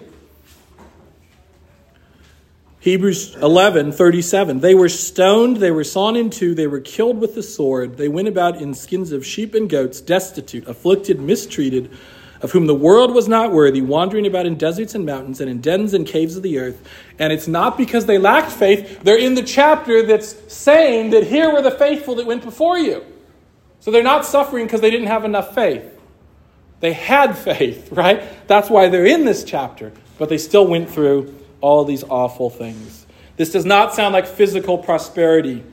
Hebrews 11, 37. They were stoned, they were sawn in two, they were killed with the sword. They went about in skins of sheep and goats, destitute, afflicted, mistreated, of whom the world was not worthy, wandering about in deserts and mountains and in dens and caves of the earth. And it's not because they lacked faith. They're in the chapter that's saying that here were the faithful that went before you. So they're not suffering because they didn't have enough faith. They had faith, right? That's why they're in this chapter. But they still went through all these awful things. This does not sound like physical prosperity.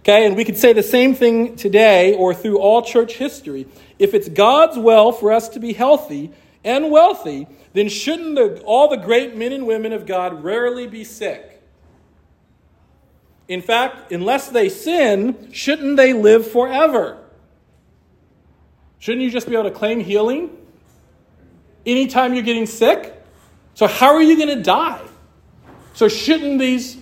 Okay, and we could say the same thing today or through all church history. If it's God's will for us to be healthy and wealthy, then shouldn't the, all the great men and women of God rarely be sick? In fact, unless they sin, shouldn't they live forever? Shouldn't you just be able to claim healing anytime you're getting sick? So, how are you going to die? So, shouldn't these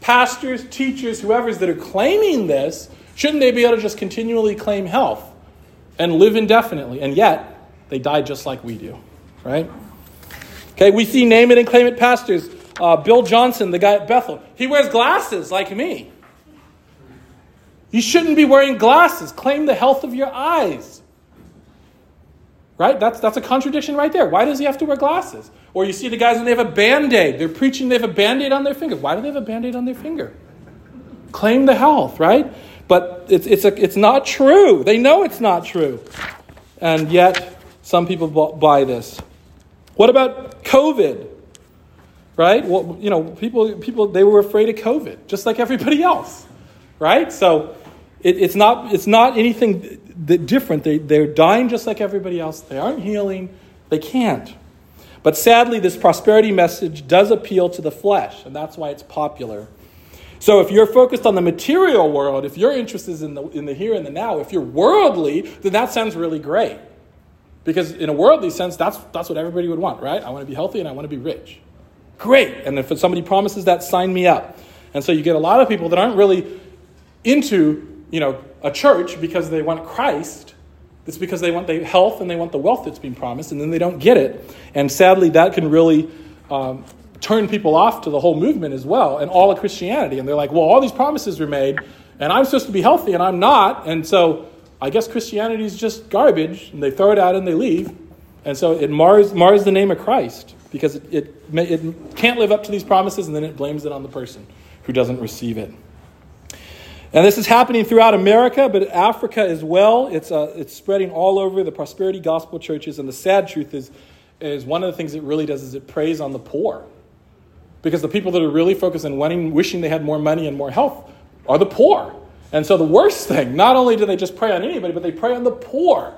pastors, teachers, whoever's that are claiming this, shouldn't they be able to just continually claim health and live indefinitely? And yet, they die just like we do, right? Okay, we see name it and claim it pastors. Uh, Bill Johnson, the guy at Bethel, he wears glasses like me. You shouldn't be wearing glasses. Claim the health of your eyes. Right? That's, that's a contradiction right there. Why does he have to wear glasses? Or you see the guys and they have a band aid. They're preaching, they have a band aid on their finger. Why do they have a band aid on their finger? Claim the health, right? But it's, it's, a, it's not true. They know it's not true. And yet, some people buy this. What about COVID? Right? Well, you know, people, people they were afraid of COVID, just like everybody else. Right? So it, it's, not, it's not anything different. They, they're dying just like everybody else. They aren't healing. They can't. But sadly, this prosperity message does appeal to the flesh, and that's why it's popular. So if you're focused on the material world, if your interest is in the, in the here and the now, if you're worldly, then that sounds really great. Because in a worldly sense, that's, that's what everybody would want, right? I want to be healthy and I want to be rich. Great. And if somebody promises that, sign me up. And so you get a lot of people that aren't really into, you know, a church because they want Christ, it's because they want the health and they want the wealth that's being promised, and then they don't get it. And sadly, that can really um, turn people off to the whole movement as well and all of Christianity. And they're like, well, all these promises were made, and I'm supposed to be healthy, and I'm not. And so I guess Christianity is just garbage, and they throw it out and they leave. And so it mars, mars the name of Christ because it, it, it can't live up to these promises, and then it blames it on the person who doesn't receive it. And this is happening throughout America, but Africa as well. It's, uh, it's spreading all over the prosperity gospel churches. And the sad truth is, is one of the things it really does is it preys on the poor. Because the people that are really focused on wanting, wishing they had more money and more health are the poor. And so the worst thing, not only do they just prey on anybody, but they prey on the poor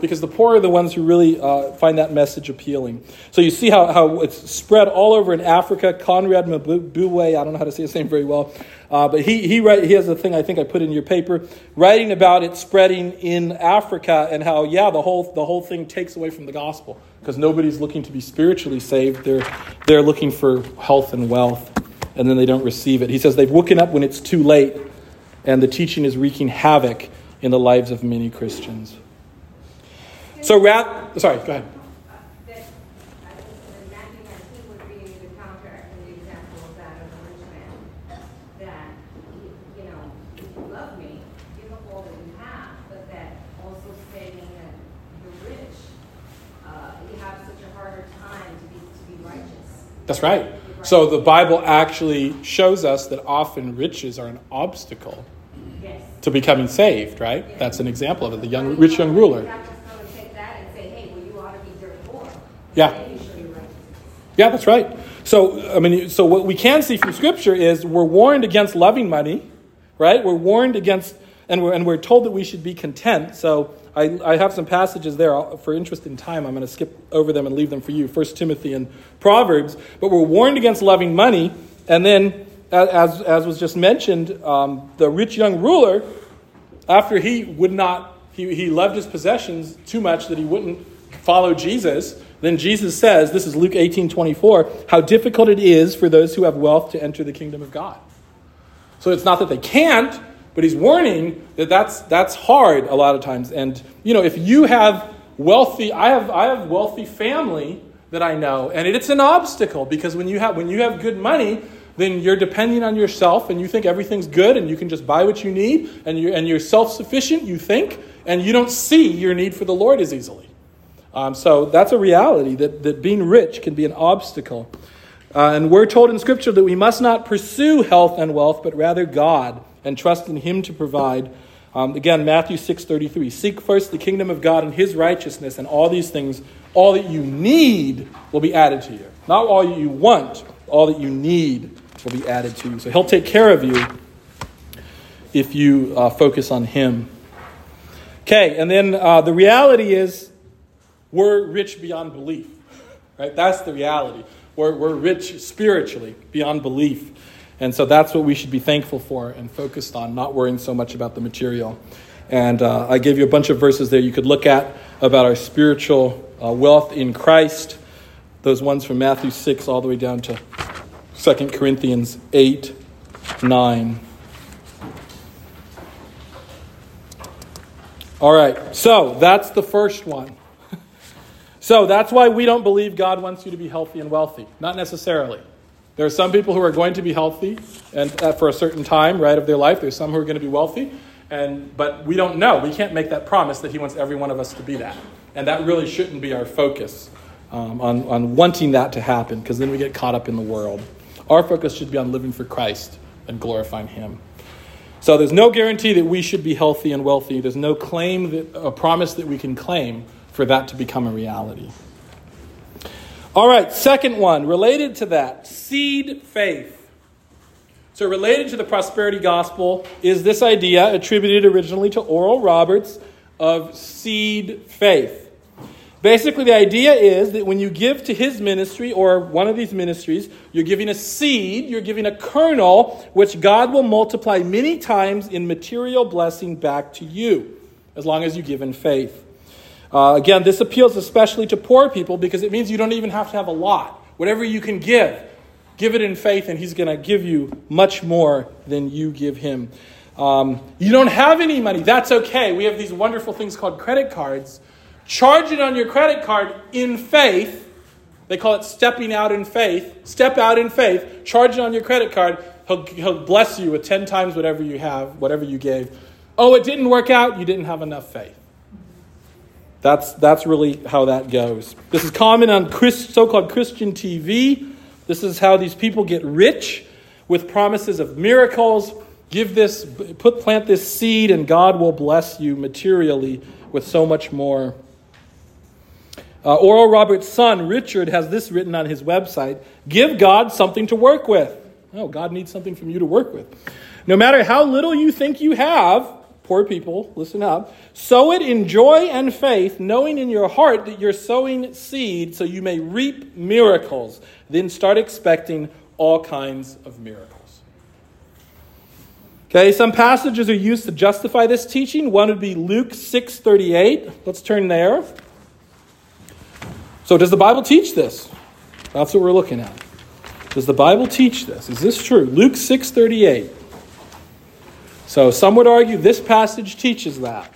because the poor are the ones who really uh, find that message appealing. So you see how, how it's spread all over in Africa. Conrad Mbewe, I don't know how to say his name very well, uh, but he, he, write, he has a thing I think I put in your paper, writing about it spreading in Africa and how, yeah, the whole, the whole thing takes away from the gospel because nobody's looking to be spiritually saved. They're, they're looking for health and wealth, and then they don't receive it. He says they've woken up when it's too late, and the teaching is wreaking havoc in the lives of many Christians. So, rat, sorry, go ahead. That, I was, in Matthew nineteen would be the counter and the example of that of the rich man. That, you you know, if you love me, give up all that you have, but that also stating that the rich, uh, you have such a harder time to be, to be righteous. That's right. So the Bible actually shows us that often riches are an obstacle Yes. to becoming saved, right? That's an example of it. The young, rich young ruler. You're not just gonna take that and say, hey, well, you ought to be dirt poor. Yeah. Then you show your righteousness. Yeah, that's right. So, I mean, so what we can see from Scripture is we're warned against loving money, right? We're warned against, and we're, and we're told that we should be content. So, I, I have some passages there for interest in time. I'm going to skip over them and leave them for you. First Timothy and Proverbs. But we're warned against loving money, and then, as as was just mentioned, um, the rich young ruler, after he would not, he, he loved his possessions too much that he wouldn't follow Jesus. Then Jesus says, this is Luke 18 24, how difficult it is for those who have wealth to enter the kingdom of God. So it's not that they can't, but he's warning that that's, that's hard a lot of times. And, you know, if you have wealthy, I have, I have wealthy family that I know, and it's an obstacle because when you have, when you have good money, then you're depending on yourself and you think everything's good and you can just buy what you need and you're, and you're self sufficient, you think, and you don't see your need for the Lord as easily. Um, so that's a reality that, that being rich can be an obstacle. Uh, and we're told in Scripture that we must not pursue health and wealth, but rather God and trust in Him to provide. Um, again, Matthew 6.33, Seek first the kingdom of God and His righteousness, and all these things, all that you need will be added to you. Not all you want, all that you need will be added to you. So He'll take care of you if you uh, focus on Him. Okay, and then uh, the reality is we're rich beyond belief. Right? That's the reality. We're, we're rich spiritually beyond belief. And so that's what we should be thankful for and focused on, not worrying so much about the material. And uh, I gave you a bunch of verses there you could look at about our spiritual uh, wealth in Christ. Those ones from Matthew 6 all the way down to 2 Corinthians 8, 9. All right, so that's the first one. So that's why we don't believe God wants you to be healthy and wealthy. Not necessarily. There are some people who are going to be healthy and uh, for a certain time, right, of their life. There's some who are going to be wealthy, and but we don't know. We can't make that promise that He wants every one of us to be that, and that really shouldn't be our focus um, on on wanting that to happen, because then we get caught up in the world. Our focus should be on living for Christ and glorifying Him. So there's no guarantee that we should be healthy and wealthy. There's no claim that a promise that we can claim for that to become a reality. All right, second one, related to that, seed faith. So, related to the prosperity gospel is this idea attributed originally to Oral Roberts of seed faith. Basically, the idea is that when you give to his ministry or one of these ministries, you're giving a seed, you're giving a kernel, which God will multiply many times in material blessing back to you, as long as you give in faith. Uh, again, this appeals especially to poor people because it means you don't even have to have a lot. Whatever you can give, give it in faith, and He's going to give you much more than you give Him. Um, you don't have any money, that's okay. We have these wonderful things called credit cards. Charge it on your credit card in faith. They call it stepping out in faith. Step out in faith. Charge it on your credit card. He'll, he'll bless you with 10 times whatever you have, whatever you gave. Oh, it didn't work out. You didn't have enough faith. That's, that's really how that goes. This is common on Christ, so-called Christian TV. This is how these people get rich with promises of miracles Give this, put, plant this seed, and God will bless you materially with so much more. Uh, Oral Roberts' son, Richard, has this written on his website Give God something to work with. Oh, God needs something from you to work with. No matter how little you think you have, poor people, listen up, sow it in joy and faith, knowing in your heart that you're sowing seed so you may reap miracles. Then start expecting all kinds of miracles. Okay, some passages are used to justify this teaching. One would be Luke 6:38. Let's turn there. So does the Bible teach this? That's what we're looking at. Does the Bible teach this? Is this true? Luke 6:38. So some would argue this passage teaches that.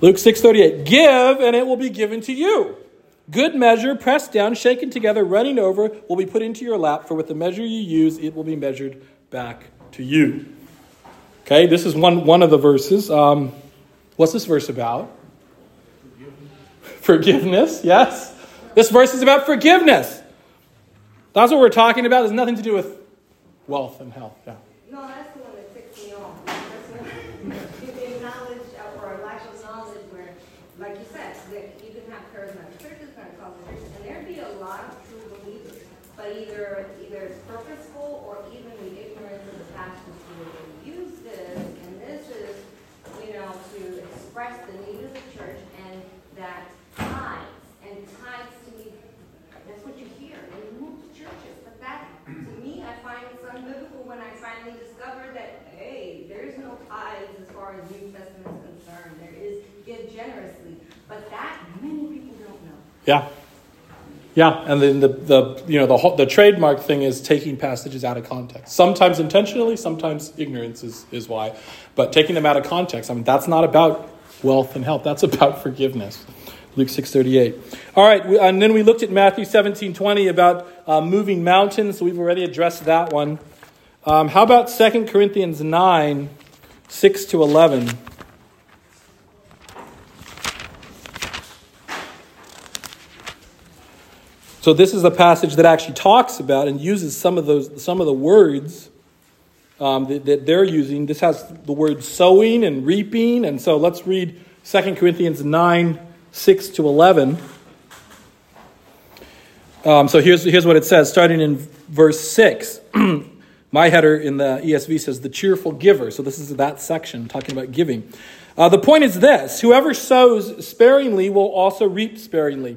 Luke 6:38 Give and it will be given to you. Good measure, pressed down, shaken together, running over, will be put into your lap, for with the measure you use, it will be measured back to you. Okay, this is one, one of the verses. Um, what's this verse about? Forgiveness. yes. This verse is about forgiveness. That's what we're talking about. It has nothing to do with wealth and health. Yeah. No, that's the one that ticks me off. You acknowledge uh, or lack of knowledge where, like you said, that you can have charismatic churches, Pentecostal churches, and there'd be a lot of true believers, but either either it's purposeful or even the ignorance of the pastors who will use this, and this is, you know, to express the need of the church and that tithes and tithes to me, that's what you hear in most churches. But that, to me, I find it's unbiblical when I finally discovered that, hey, there's no tithes as far as New Testament is concerned. There is give generously. But that, many people don't know. Yeah. Yeah, and then the, the you know the whole, the trademark thing is taking passages out of context. Sometimes intentionally, sometimes ignorance is, is why. But taking them out of context, I mean that's not about wealth and health. That's about forgiveness. Luke 6.38. All right, and then we looked at Matthew 17.20 about uh, moving mountains. So we've already addressed that one. Um, how about 2 Corinthians 9, 6 to 11? So this is a passage that actually talks about and uses some of those some of the words um, that, that, they're using. This has the word sowing and reaping, and so let's read 2 Corinthians 9, 6 to 11. Um, so here's, here's what it says, starting in verse 6. My header in the ESV says, the cheerful giver. So this is that section talking about giving. Uh, the point is this whoever sows sparingly will also reap sparingly.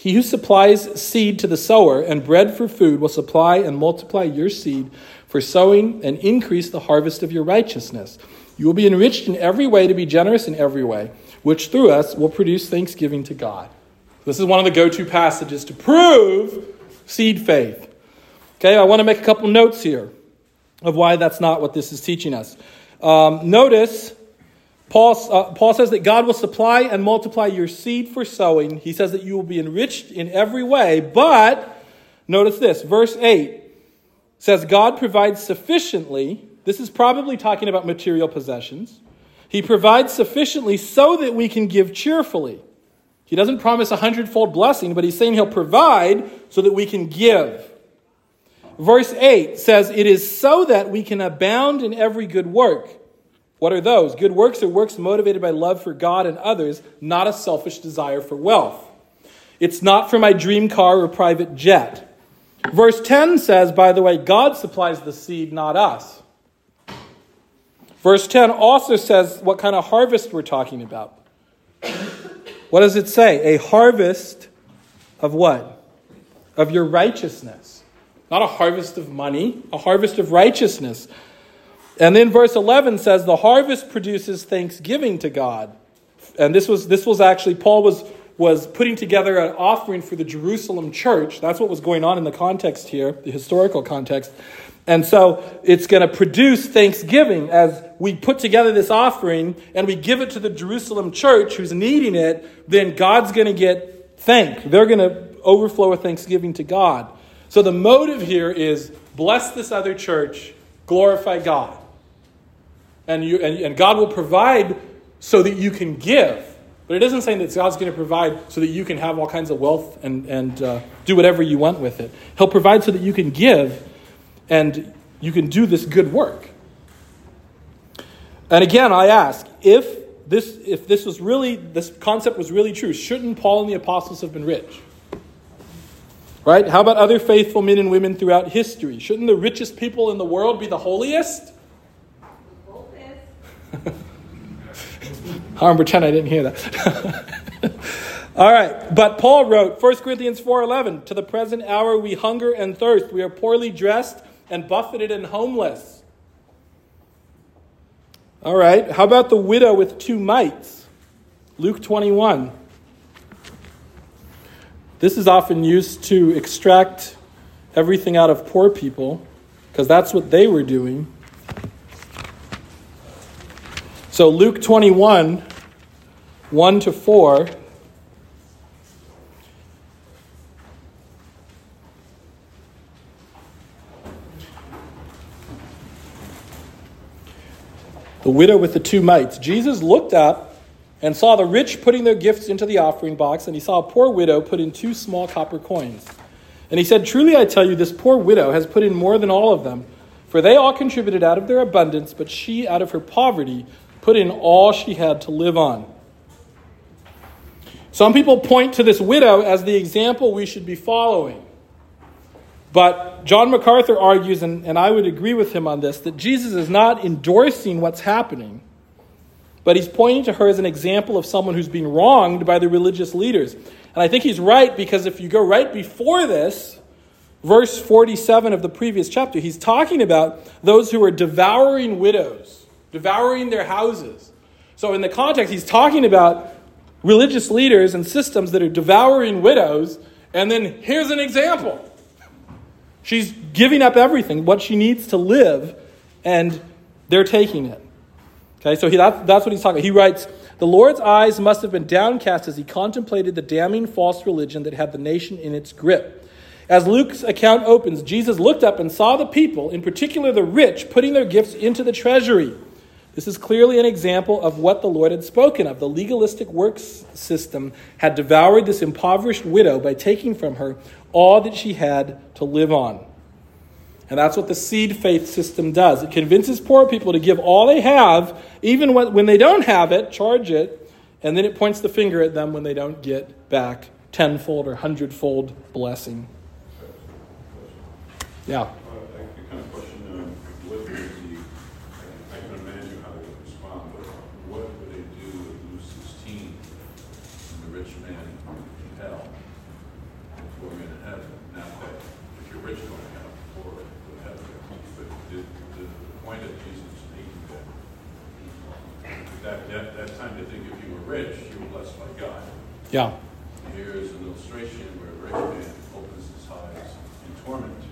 He who supplies seed to the sower and bread for food will supply and multiply your seed for sowing and increase the harvest of your righteousness. You will be enriched in every way to be generous in every way, which through us will produce thanksgiving to God. This is one of the go to passages to prove seed faith. Okay, I want to make a couple notes here of why that's not what this is teaching us. Um, notice Paul, uh, Paul says that God will supply and multiply your seed for sowing. He says that you will be enriched in every way, but notice this, verse 8 says God provides sufficiently. This is probably talking about material possessions. He provides sufficiently so that we can give cheerfully. He doesn't promise a hundredfold blessing, but he's saying he'll provide so that we can give. Verse 8 says, It is so that we can abound in every good work. What are those? Good works are works motivated by love for God and others, not a selfish desire for wealth. It's not for my dream car or private jet. Verse 10 says, by the way, God supplies the seed, not us. Verse 10 also says what kind of harvest we're talking about. What does it say? A harvest of what? Of your righteousness. Not a harvest of money, a harvest of righteousness. And then verse 11 says the harvest produces thanksgiving to God. And this was, this was actually, Paul was was putting together an offering for the Jerusalem church. That's what was going on in the context here, the historical context. And so it's going to produce thanksgiving as we put together this offering and we give it to the Jerusalem church who's needing it, then God's going to get thanked. They're going to overflow with thanksgiving to God. So the motive here is bless this other church, glorify God. And, you, and, and God will provide so that you can give. But it isn't saying that God's going to provide so that you can have all kinds of wealth and, and uh, do whatever you want with it. He'll provide so that you can give and you can do this good work. And again, I ask if this, if this was really, this concept was really true, shouldn't Paul and the apostles have been rich? Right? How about other faithful men and women throughout history? Shouldn't the richest people in the world be the holiest? I'll pretend I didn't hear that. All right, but Paul wrote 1 Corinthians 4:11, "To the present hour we hunger and thirst, we are poorly dressed and buffeted and homeless." All right, how about the widow with two mites? Luke 21. This is often used to extract everything out of poor people because that's what they were doing. So, Luke 21, 1 to 4. The widow with the two mites. Jesus looked up and saw the rich putting their gifts into the offering box, and he saw a poor widow put in two small copper coins. And he said, Truly I tell you, this poor widow has put in more than all of them, for they all contributed out of their abundance, but she, out of her poverty, put in all she had to live on. Some people point to this widow as the example we should be following. But John MacArthur argues, and, and I would agree with him on this, that Jesus is not endorsing what's happening, but he's pointing to her as an example of someone who's being wronged by the religious leaders. And I think he's right because if you go right before this, verse 47 of the previous chapter, he's talking about those who are devouring widows, devouring their houses. So, in the context, he's talking about religious leaders and systems that are devouring widows, and then here's an example. She's giving up everything, what she needs to live, and they're taking it. Okay, so he, that, that's what he's talking about. He writes, The Lord's eyes must have been downcast as he contemplated the damning false religion that had the nation in its grip. As Luke's account opens, Jesus looked up and saw the people, in particular the rich, putting their gifts into the treasury. This is clearly an example of what the Lord had spoken of. The legalistic works system had devoured this impoverished widow by taking from her all that she had to live on. And that's what the seed faith system does. It convinces poor people to give all they have, even when they don't have it, charge it, and then it points the finger at them when they don't get back tenfold or hundredfold blessing. Yeah. Yeah. Here is an illustration where a rich man opens his eyes in torment.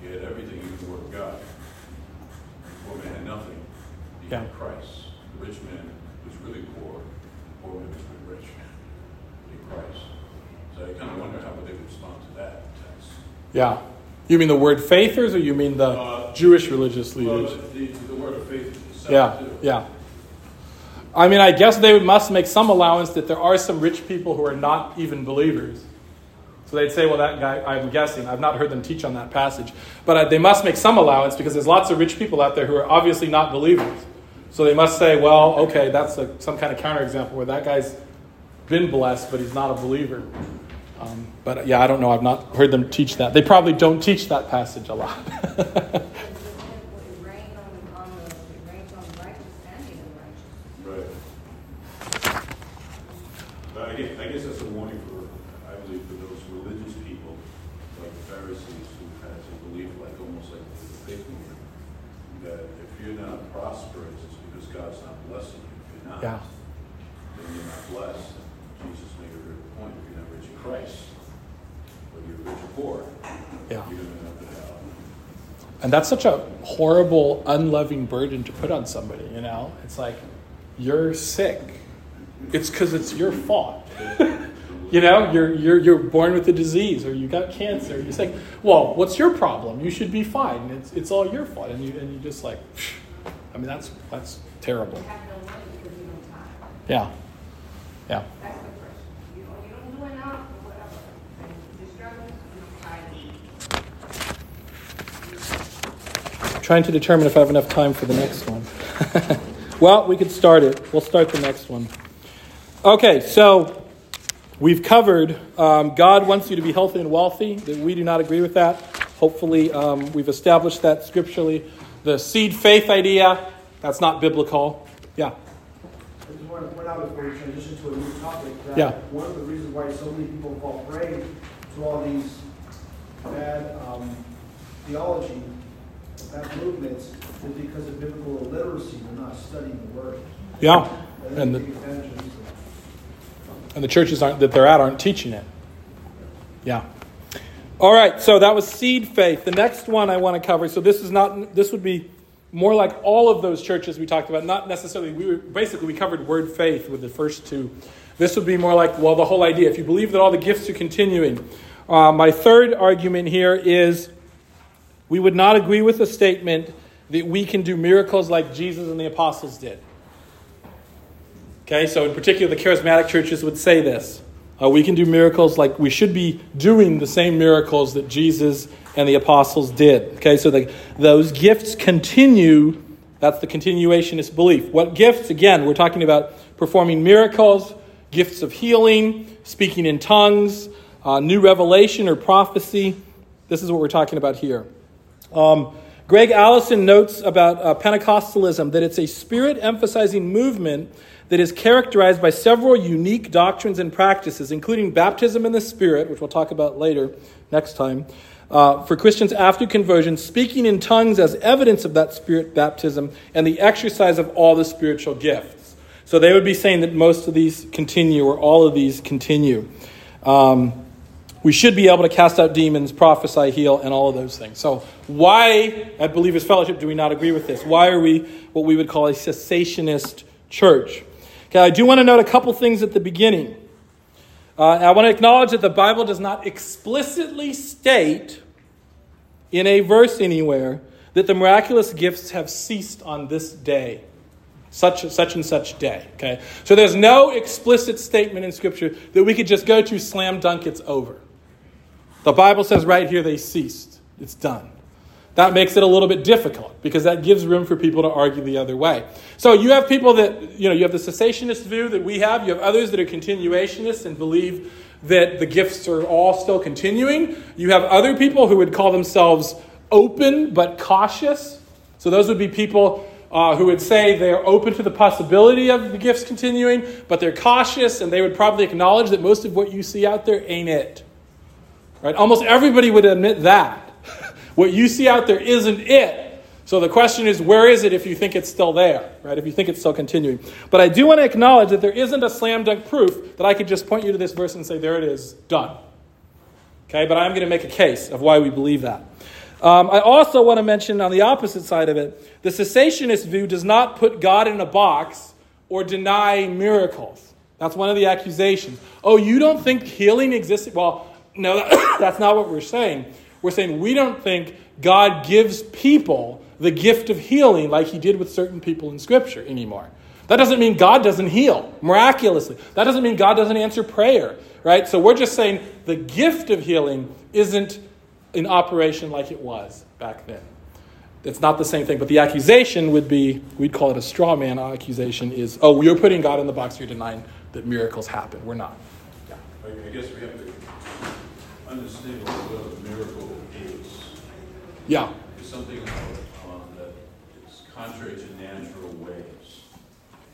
He had everything in the Word of God. The poor man had nothing. He yeah. had Christ. The rich man was really poor. The poor man was really rich. In Christ. So I kind of wonder how would they respond to that text. Yeah. You mean the word faithers, or you mean the uh, Jewish religious leaders? Well, the, the, word of faith. Yeah, too. yeah. I mean, I guess they must make some allowance that there are some rich people who are not even believers. So they'd say, well, that guy, I'm guessing, I've not heard them teach on that passage, but they must make some allowance because there's lots of rich people out there who are obviously not believers. So they must say, well, okay, that's a, some kind of counterexample where that guy's been blessed, but he's not a believer. Um, but yeah, I don't know. I've not heard them teach that. They probably don't teach that passage a lot. Yeah. Then you're not blessed. Jesus made it Christ, whether you're rich or poor, Yeah. you're going to end up in hell. And that's such a horrible, unloving burden to put on somebody, you know? It's like, you're sick. It's because it's your fault. you know, you're, you're, you're born with a disease or you got cancer. You're like, well, what's your problem? You should be fine. It's, it's all your fault. And you, and you just like, I mean, that's, that's terrible. Yeah. have no money because you don't tithe. Yeah. Yeah. That's the first. You don't, you don't do enough or whatever. And you're struggling, you don't tithe. Trying to determine if I have enough time for the next one. well, we could start it. We'll start the next one. Okay, so we've covered um, God wants you to be healthy and wealthy. That we do not agree with that. Hopefully, um, we've established that scripturally. The seed faith idea, that's not biblical. Yeah. I just want to point out before we transition to a new topic, that Yeah. one of the reasons why so many people fall prey to all these bad um, theology, bad movements, is because of biblical illiteracy. They're not studying the Word. Yeah. And the, take advantage of these. and the churches aren't, that they're at aren't teaching it. Yeah. All right, so that was seed faith. The next one I want to cover. So this is not. This would be more like all of those churches we talked about. Not necessarily. We were basically we covered word faith with the first two. This would be more like well, the whole idea. If you believe that all the gifts are continuing. Uh, my third argument here is we would not agree with the statement that we can do miracles like Jesus and the apostles did. Okay, so in particular, the charismatic churches would say this. Uh, we can do miracles like we should be doing the same miracles that Jesus and the apostles did. Okay, so the, those gifts continue. That's the continuationist belief. What gifts? Again, we're talking about performing miracles, gifts of healing, speaking in tongues, uh, new revelation or prophecy. This is what we're talking about here. Um, Gregg Allison notes about uh, Pentecostalism that it's a spirit emphasizing movement that is characterized by several unique doctrines and practices, including baptism in the Spirit, which we'll talk about later next time. Uh, for Christians after conversion, speaking in tongues as evidence of that Spirit baptism, and the exercise of all the spiritual gifts. So they would be saying that most of these continue, or all of these continue. Um, we should be able to cast out demons, prophesy, heal, and all of those things. So, why at Believers Fellowship do we not agree with this? Why are we what we would call a cessationist church? Okay, I do want to note a couple things at the beginning. Uh, I want to acknowledge that the Bible does not explicitly state in a verse anywhere that the miraculous gifts have ceased on this day such such and such day okay so there's no explicit statement in scripture that we could just go to slam dunk it's over the bible says right here they ceased. It's done. That makes it a little bit difficult because that gives room for people to argue the other way. So you have people that you know you have the cessationist view that we have. You have others that are continuationists and believe that the gifts are all still continuing. You have other people who would call themselves open but cautious. So those would be people uh, who would say they're open to the possibility of the gifts continuing, but they're cautious and they would probably acknowledge that most of what you see out there ain't it. Right? Almost everybody would admit that. what you see out there isn't it. So the question is, where is it if you think it's still there? Right? If you think it's still continuing. But I do want to acknowledge that there isn't a slam dunk proof that I could just point you to this verse and say, there it is, done. Okay, but I'm going to make a case of why we believe that. Um, I also want to mention on the opposite side of it, the cessationist view does not put God in a box or deny miracles. That's one of the accusations. Oh, you don't think healing exists? Well, no, that's not what we're saying. We're saying we don't think God gives people the gift of healing like he did with certain people in Scripture anymore. That doesn't mean God doesn't heal miraculously. That doesn't mean God doesn't answer prayer, right? So we're just saying the gift of healing isn't in operation like it was back then. It's not the same thing, but the accusation would be we'd call it a straw man accusation is, oh, you're putting God in the box, you're denying that miracles happen. We're not. I I guess we have to understand what a miracle is. Yeah. It's something um, that is contrary to natural ways.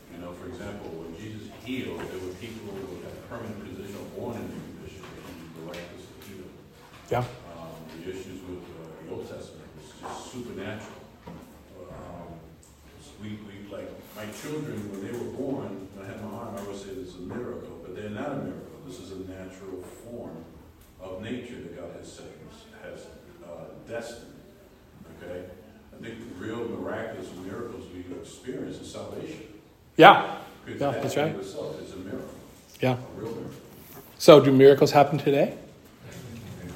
You know, for example, when Jesus healed, there were people who had permanent condition or born in the condition that he miraculously healed. Yeah. Um, the issues with uh, the Old Testament was just supernatural. Um, we, we, like, my children, when they were born, when I had my arm, I always say it's a miracle, but they're not a miracle. This is a natural form. Of nature that God has set, us has uh, destined. Okay? I think the real miraculous miracles we experience is salvation. Yeah. Because Yeah, that that's right. itself is a miracle, Yeah. a real miracle. So, do miracles happen today?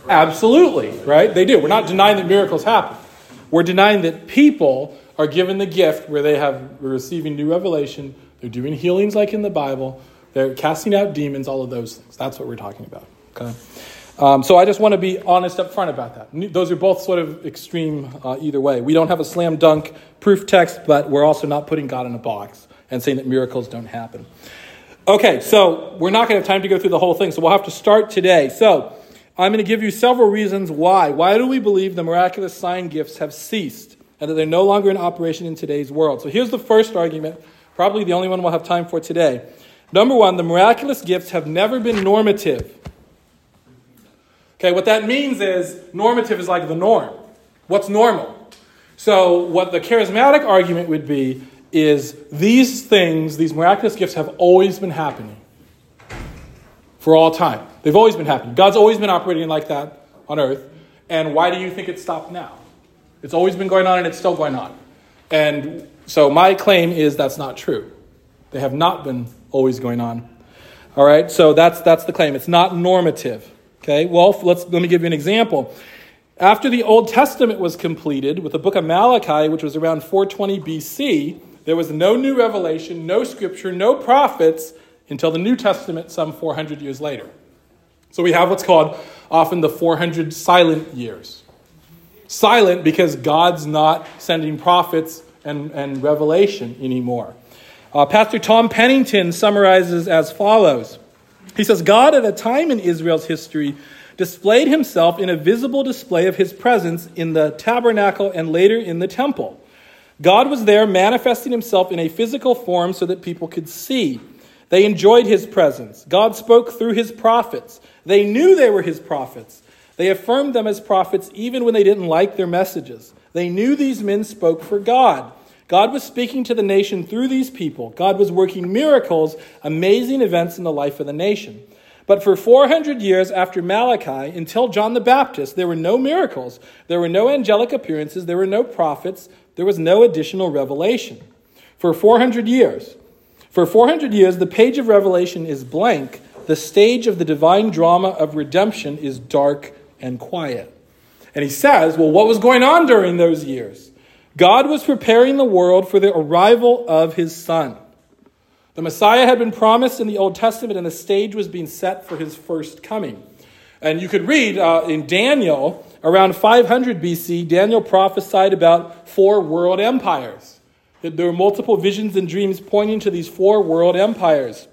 Absolutely, right? They do. We're not denying that miracles happen. We're denying that people are given the gift where they have receiving new revelation, they're doing healings like in the Bible, they're casting out demons, all of those things. That's what we're talking about. Okay. Um, so I just want to be honest up front about that. Those are both sort of extreme uh, either way. We don't have a slam dunk proof text, but we're also not putting God in a box and saying that miracles don't happen. Okay, so we're not going to have time to go through the whole thing, so we'll have to start today. So I'm going to give you several reasons why. Why do we believe the miraculous sign gifts have ceased and that they're no longer in operation in today's world? So here's the first argument, probably the only one we'll have time for today. Number one, the miraculous gifts have never been normative. Okay, what that means is normative is like the norm. What's normal? So, what the charismatic argument would be is these things, these miraculous gifts, have always been happening for all time. They've always been happening. God's always been operating like that on earth. And why do you think it stopped now? It's always been going on and it's still going on. And so, my claim is that's not true. They have not been always going on. All right, so that's, that's the claim. It's not normative. Okay, well, let's, let me give you an example. After the Old Testament was completed with the book of Malachi, which was around 420 BC, there was no new revelation, no scripture, no prophets until the New Testament some 400 years later. So we have what's called often the 400 silent years. Silent because God's not sending prophets and, and revelation anymore. Uh, Pastor Tom Pennington summarizes as follows He says, God at a time in Israel's history displayed himself in a visible display of his presence in the tabernacle and later in the temple. God was there manifesting himself in a physical form so that people could see. They enjoyed his presence. God spoke through his prophets. They knew they were his prophets. They affirmed them as prophets even when they didn't like their messages. They knew these men spoke for God. God was speaking to the nation through these people. God was working miracles, amazing events in the life of the nation. But for 400 years after Malachi, until John the Baptist, there were no miracles, there were no angelic appearances, there were no prophets, there was no additional revelation. For 400 years. For 400 years, the page of Revelation is blank. The stage of the divine drama of redemption is dark and quiet. And he says, well, what was going on during those years? God was preparing the world for the arrival of his son. The Messiah had been promised in the Old Testament, and the stage was being set for his first coming. And you could read uh, in Daniel, around 500 BC, Daniel prophesied about four world empires. There were multiple visions and dreams pointing to these four world empires,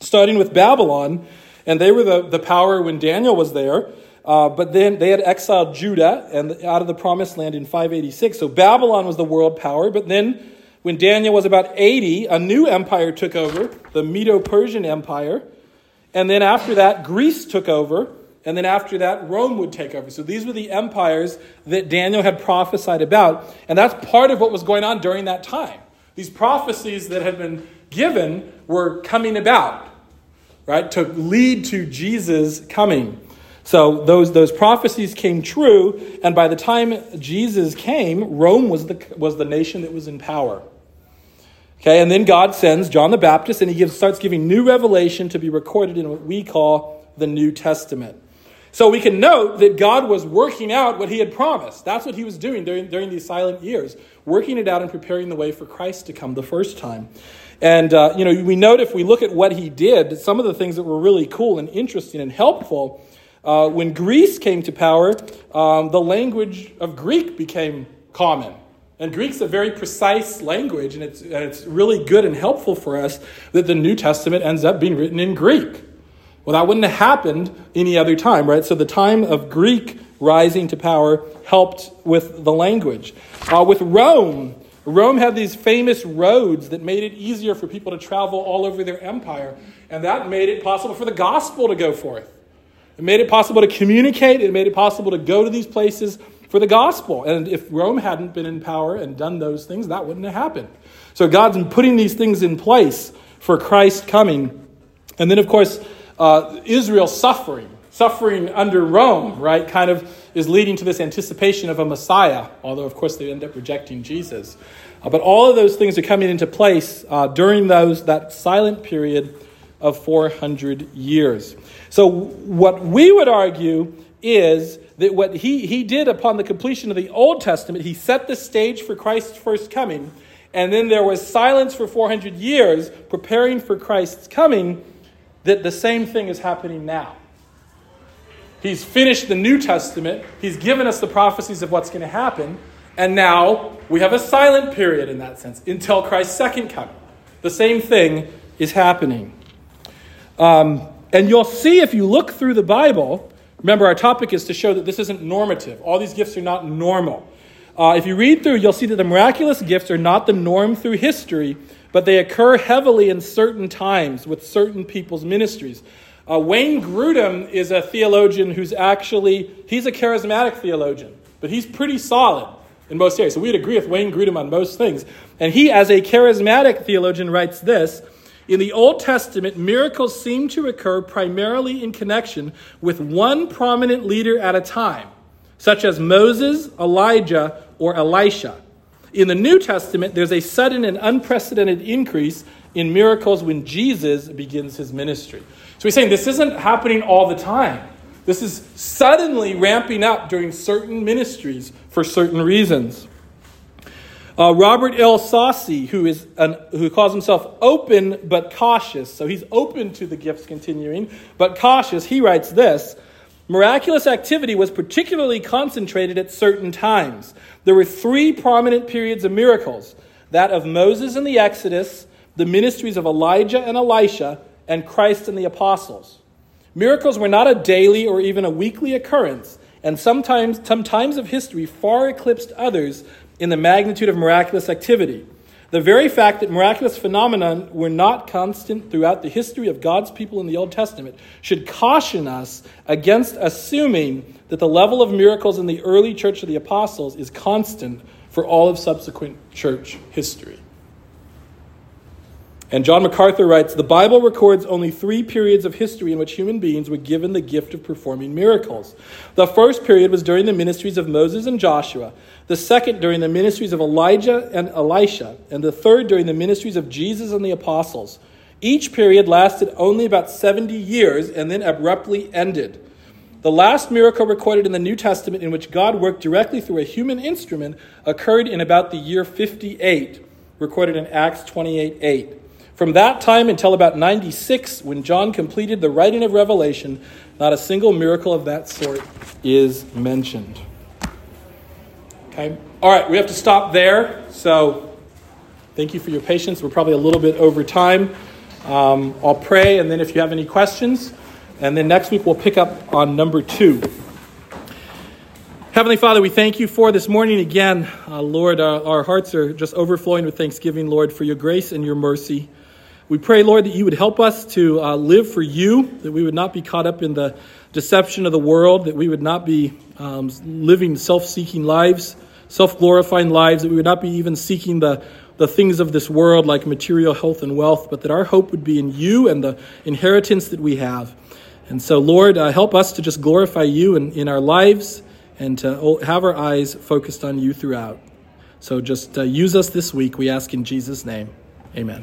starting with Babylon, and they were the, the power when Daniel was there. Uh, but then they had exiled Judah and out of the promised land in 586. So Babylon was the world power. But then, when Daniel was about 80, a new empire took over, the Medo Persian Empire. And then after that, Greece took over. And then after that, Rome would take over. So these were the empires that Daniel had prophesied about. And that's part of what was going on during that time. These prophecies that had been given were coming about, right, to lead to Jesus coming. So those, those prophecies came true, and by the time Jesus came, Rome was the, was the nation that was in power. Okay, and then God sends John the Baptist, and he gives, starts giving new revelation to be recorded in what we call the New Testament. So we can note that God was working out what he had promised. That's what he was doing during, during these silent years, working it out and preparing the way for Christ to come the first time. And, uh, you know, we note if we look at what he did, some of the things that were really cool and interesting and helpful uh, when Greece came to power, um, the language of Greek became common. And Greek's a very precise language, and it's, and it's really good and helpful for us that the New Testament ends up being written in Greek. Well, that wouldn't have happened any other time, right? So the time of Greek rising to power helped with the language. Uh, with Rome, Rome had these famous roads that made it easier for people to travel all over their empire, and that made it possible for the gospel to go forth. It made it possible to communicate, it made it possible to go to these places for the gospel. And if Rome hadn't been in power and done those things, that wouldn't have happened. So God's in putting these things in place for Christ coming. And then, of course, uh, Israel suffering. suffering under Rome, right, kind of is leading to this anticipation of a Messiah, although, of course, they end up rejecting Jesus. Uh, but all of those things are coming into place uh, during those, that silent period of 400 years. So, what we would argue is that what he, he did upon the completion of the Old Testament, he set the stage for Christ's first coming, and then there was silence for 400 years preparing for Christ's coming, that the same thing is happening now. He's finished the New Testament, he's given us the prophecies of what's going to happen, and now we have a silent period in that sense until Christ's second coming. The same thing is happening. Um, and you'll see if you look through the Bible, remember our topic is to show that this isn't normative. All these gifts are not normal. Uh, if you read through, you'll see that the miraculous gifts are not the norm through history, but they occur heavily in certain times with certain people's ministries. Uh, Wayne Grudem is a theologian who's actually, he's a charismatic theologian, but he's pretty solid in most areas. So we'd agree with Wayne Grudem on most things. And he, as a charismatic theologian, writes this In the Old Testament, miracles seem to occur primarily in connection with one prominent leader at a time, such as Moses, Elijah, or Elisha. In the New Testament, there's a sudden and unprecedented increase in miracles when Jesus begins his ministry. So he's saying this isn't happening all the time. This is suddenly ramping up during certain ministries for certain reasons. Uh, Robert L. Saucy, who, is an, who calls himself open but cautious, so he's open to the gifts continuing, but cautious, he writes this Miraculous activity was particularly concentrated at certain times. There were three prominent periods of miracles that of Moses and the Exodus, the ministries of Elijah and Elisha, and Christ and the apostles. Miracles were not a daily or even a weekly occurrence, and sometimes some times of history far eclipsed others in the magnitude of miraculous activity. The very fact that miraculous phenomena were not constant throughout the history of God's people in the Old Testament should caution us against assuming that the level of miracles in the early church of the apostles is constant for all of subsequent church history. And John MacArthur writes The Bible records only three periods of history in which human beings were given the gift of performing miracles. The first period was during the ministries of Moses and Joshua, the second during the ministries of Elijah and Elisha, and the third during the ministries of Jesus and the apostles. Each period lasted only about 70 years and then abruptly ended. The last miracle recorded in the New Testament in which God worked directly through a human instrument occurred in about the year 58, recorded in Acts 28 8. From that time until about 96, when John completed the writing of Revelation, not a single miracle of that sort is mentioned. Okay? All right, we have to stop there. So thank you for your patience. We're probably a little bit over time. Um, I'll pray, and then if you have any questions, and then next week we'll pick up on number two. Heavenly Father, we thank you for this morning again. Uh, Lord, uh, our hearts are just overflowing with thanksgiving, Lord, for your grace and your mercy. We pray, Lord, that you would help us to uh, live for you, that we would not be caught up in the deception of the world, that we would not be um, living self seeking lives, self glorifying lives, that we would not be even seeking the, the things of this world like material health and wealth, but that our hope would be in you and the inheritance that we have. And so, Lord, uh, help us to just glorify you in, in our lives and to have our eyes focused on you throughout. So just uh, use us this week, we ask in Jesus' name. Amen.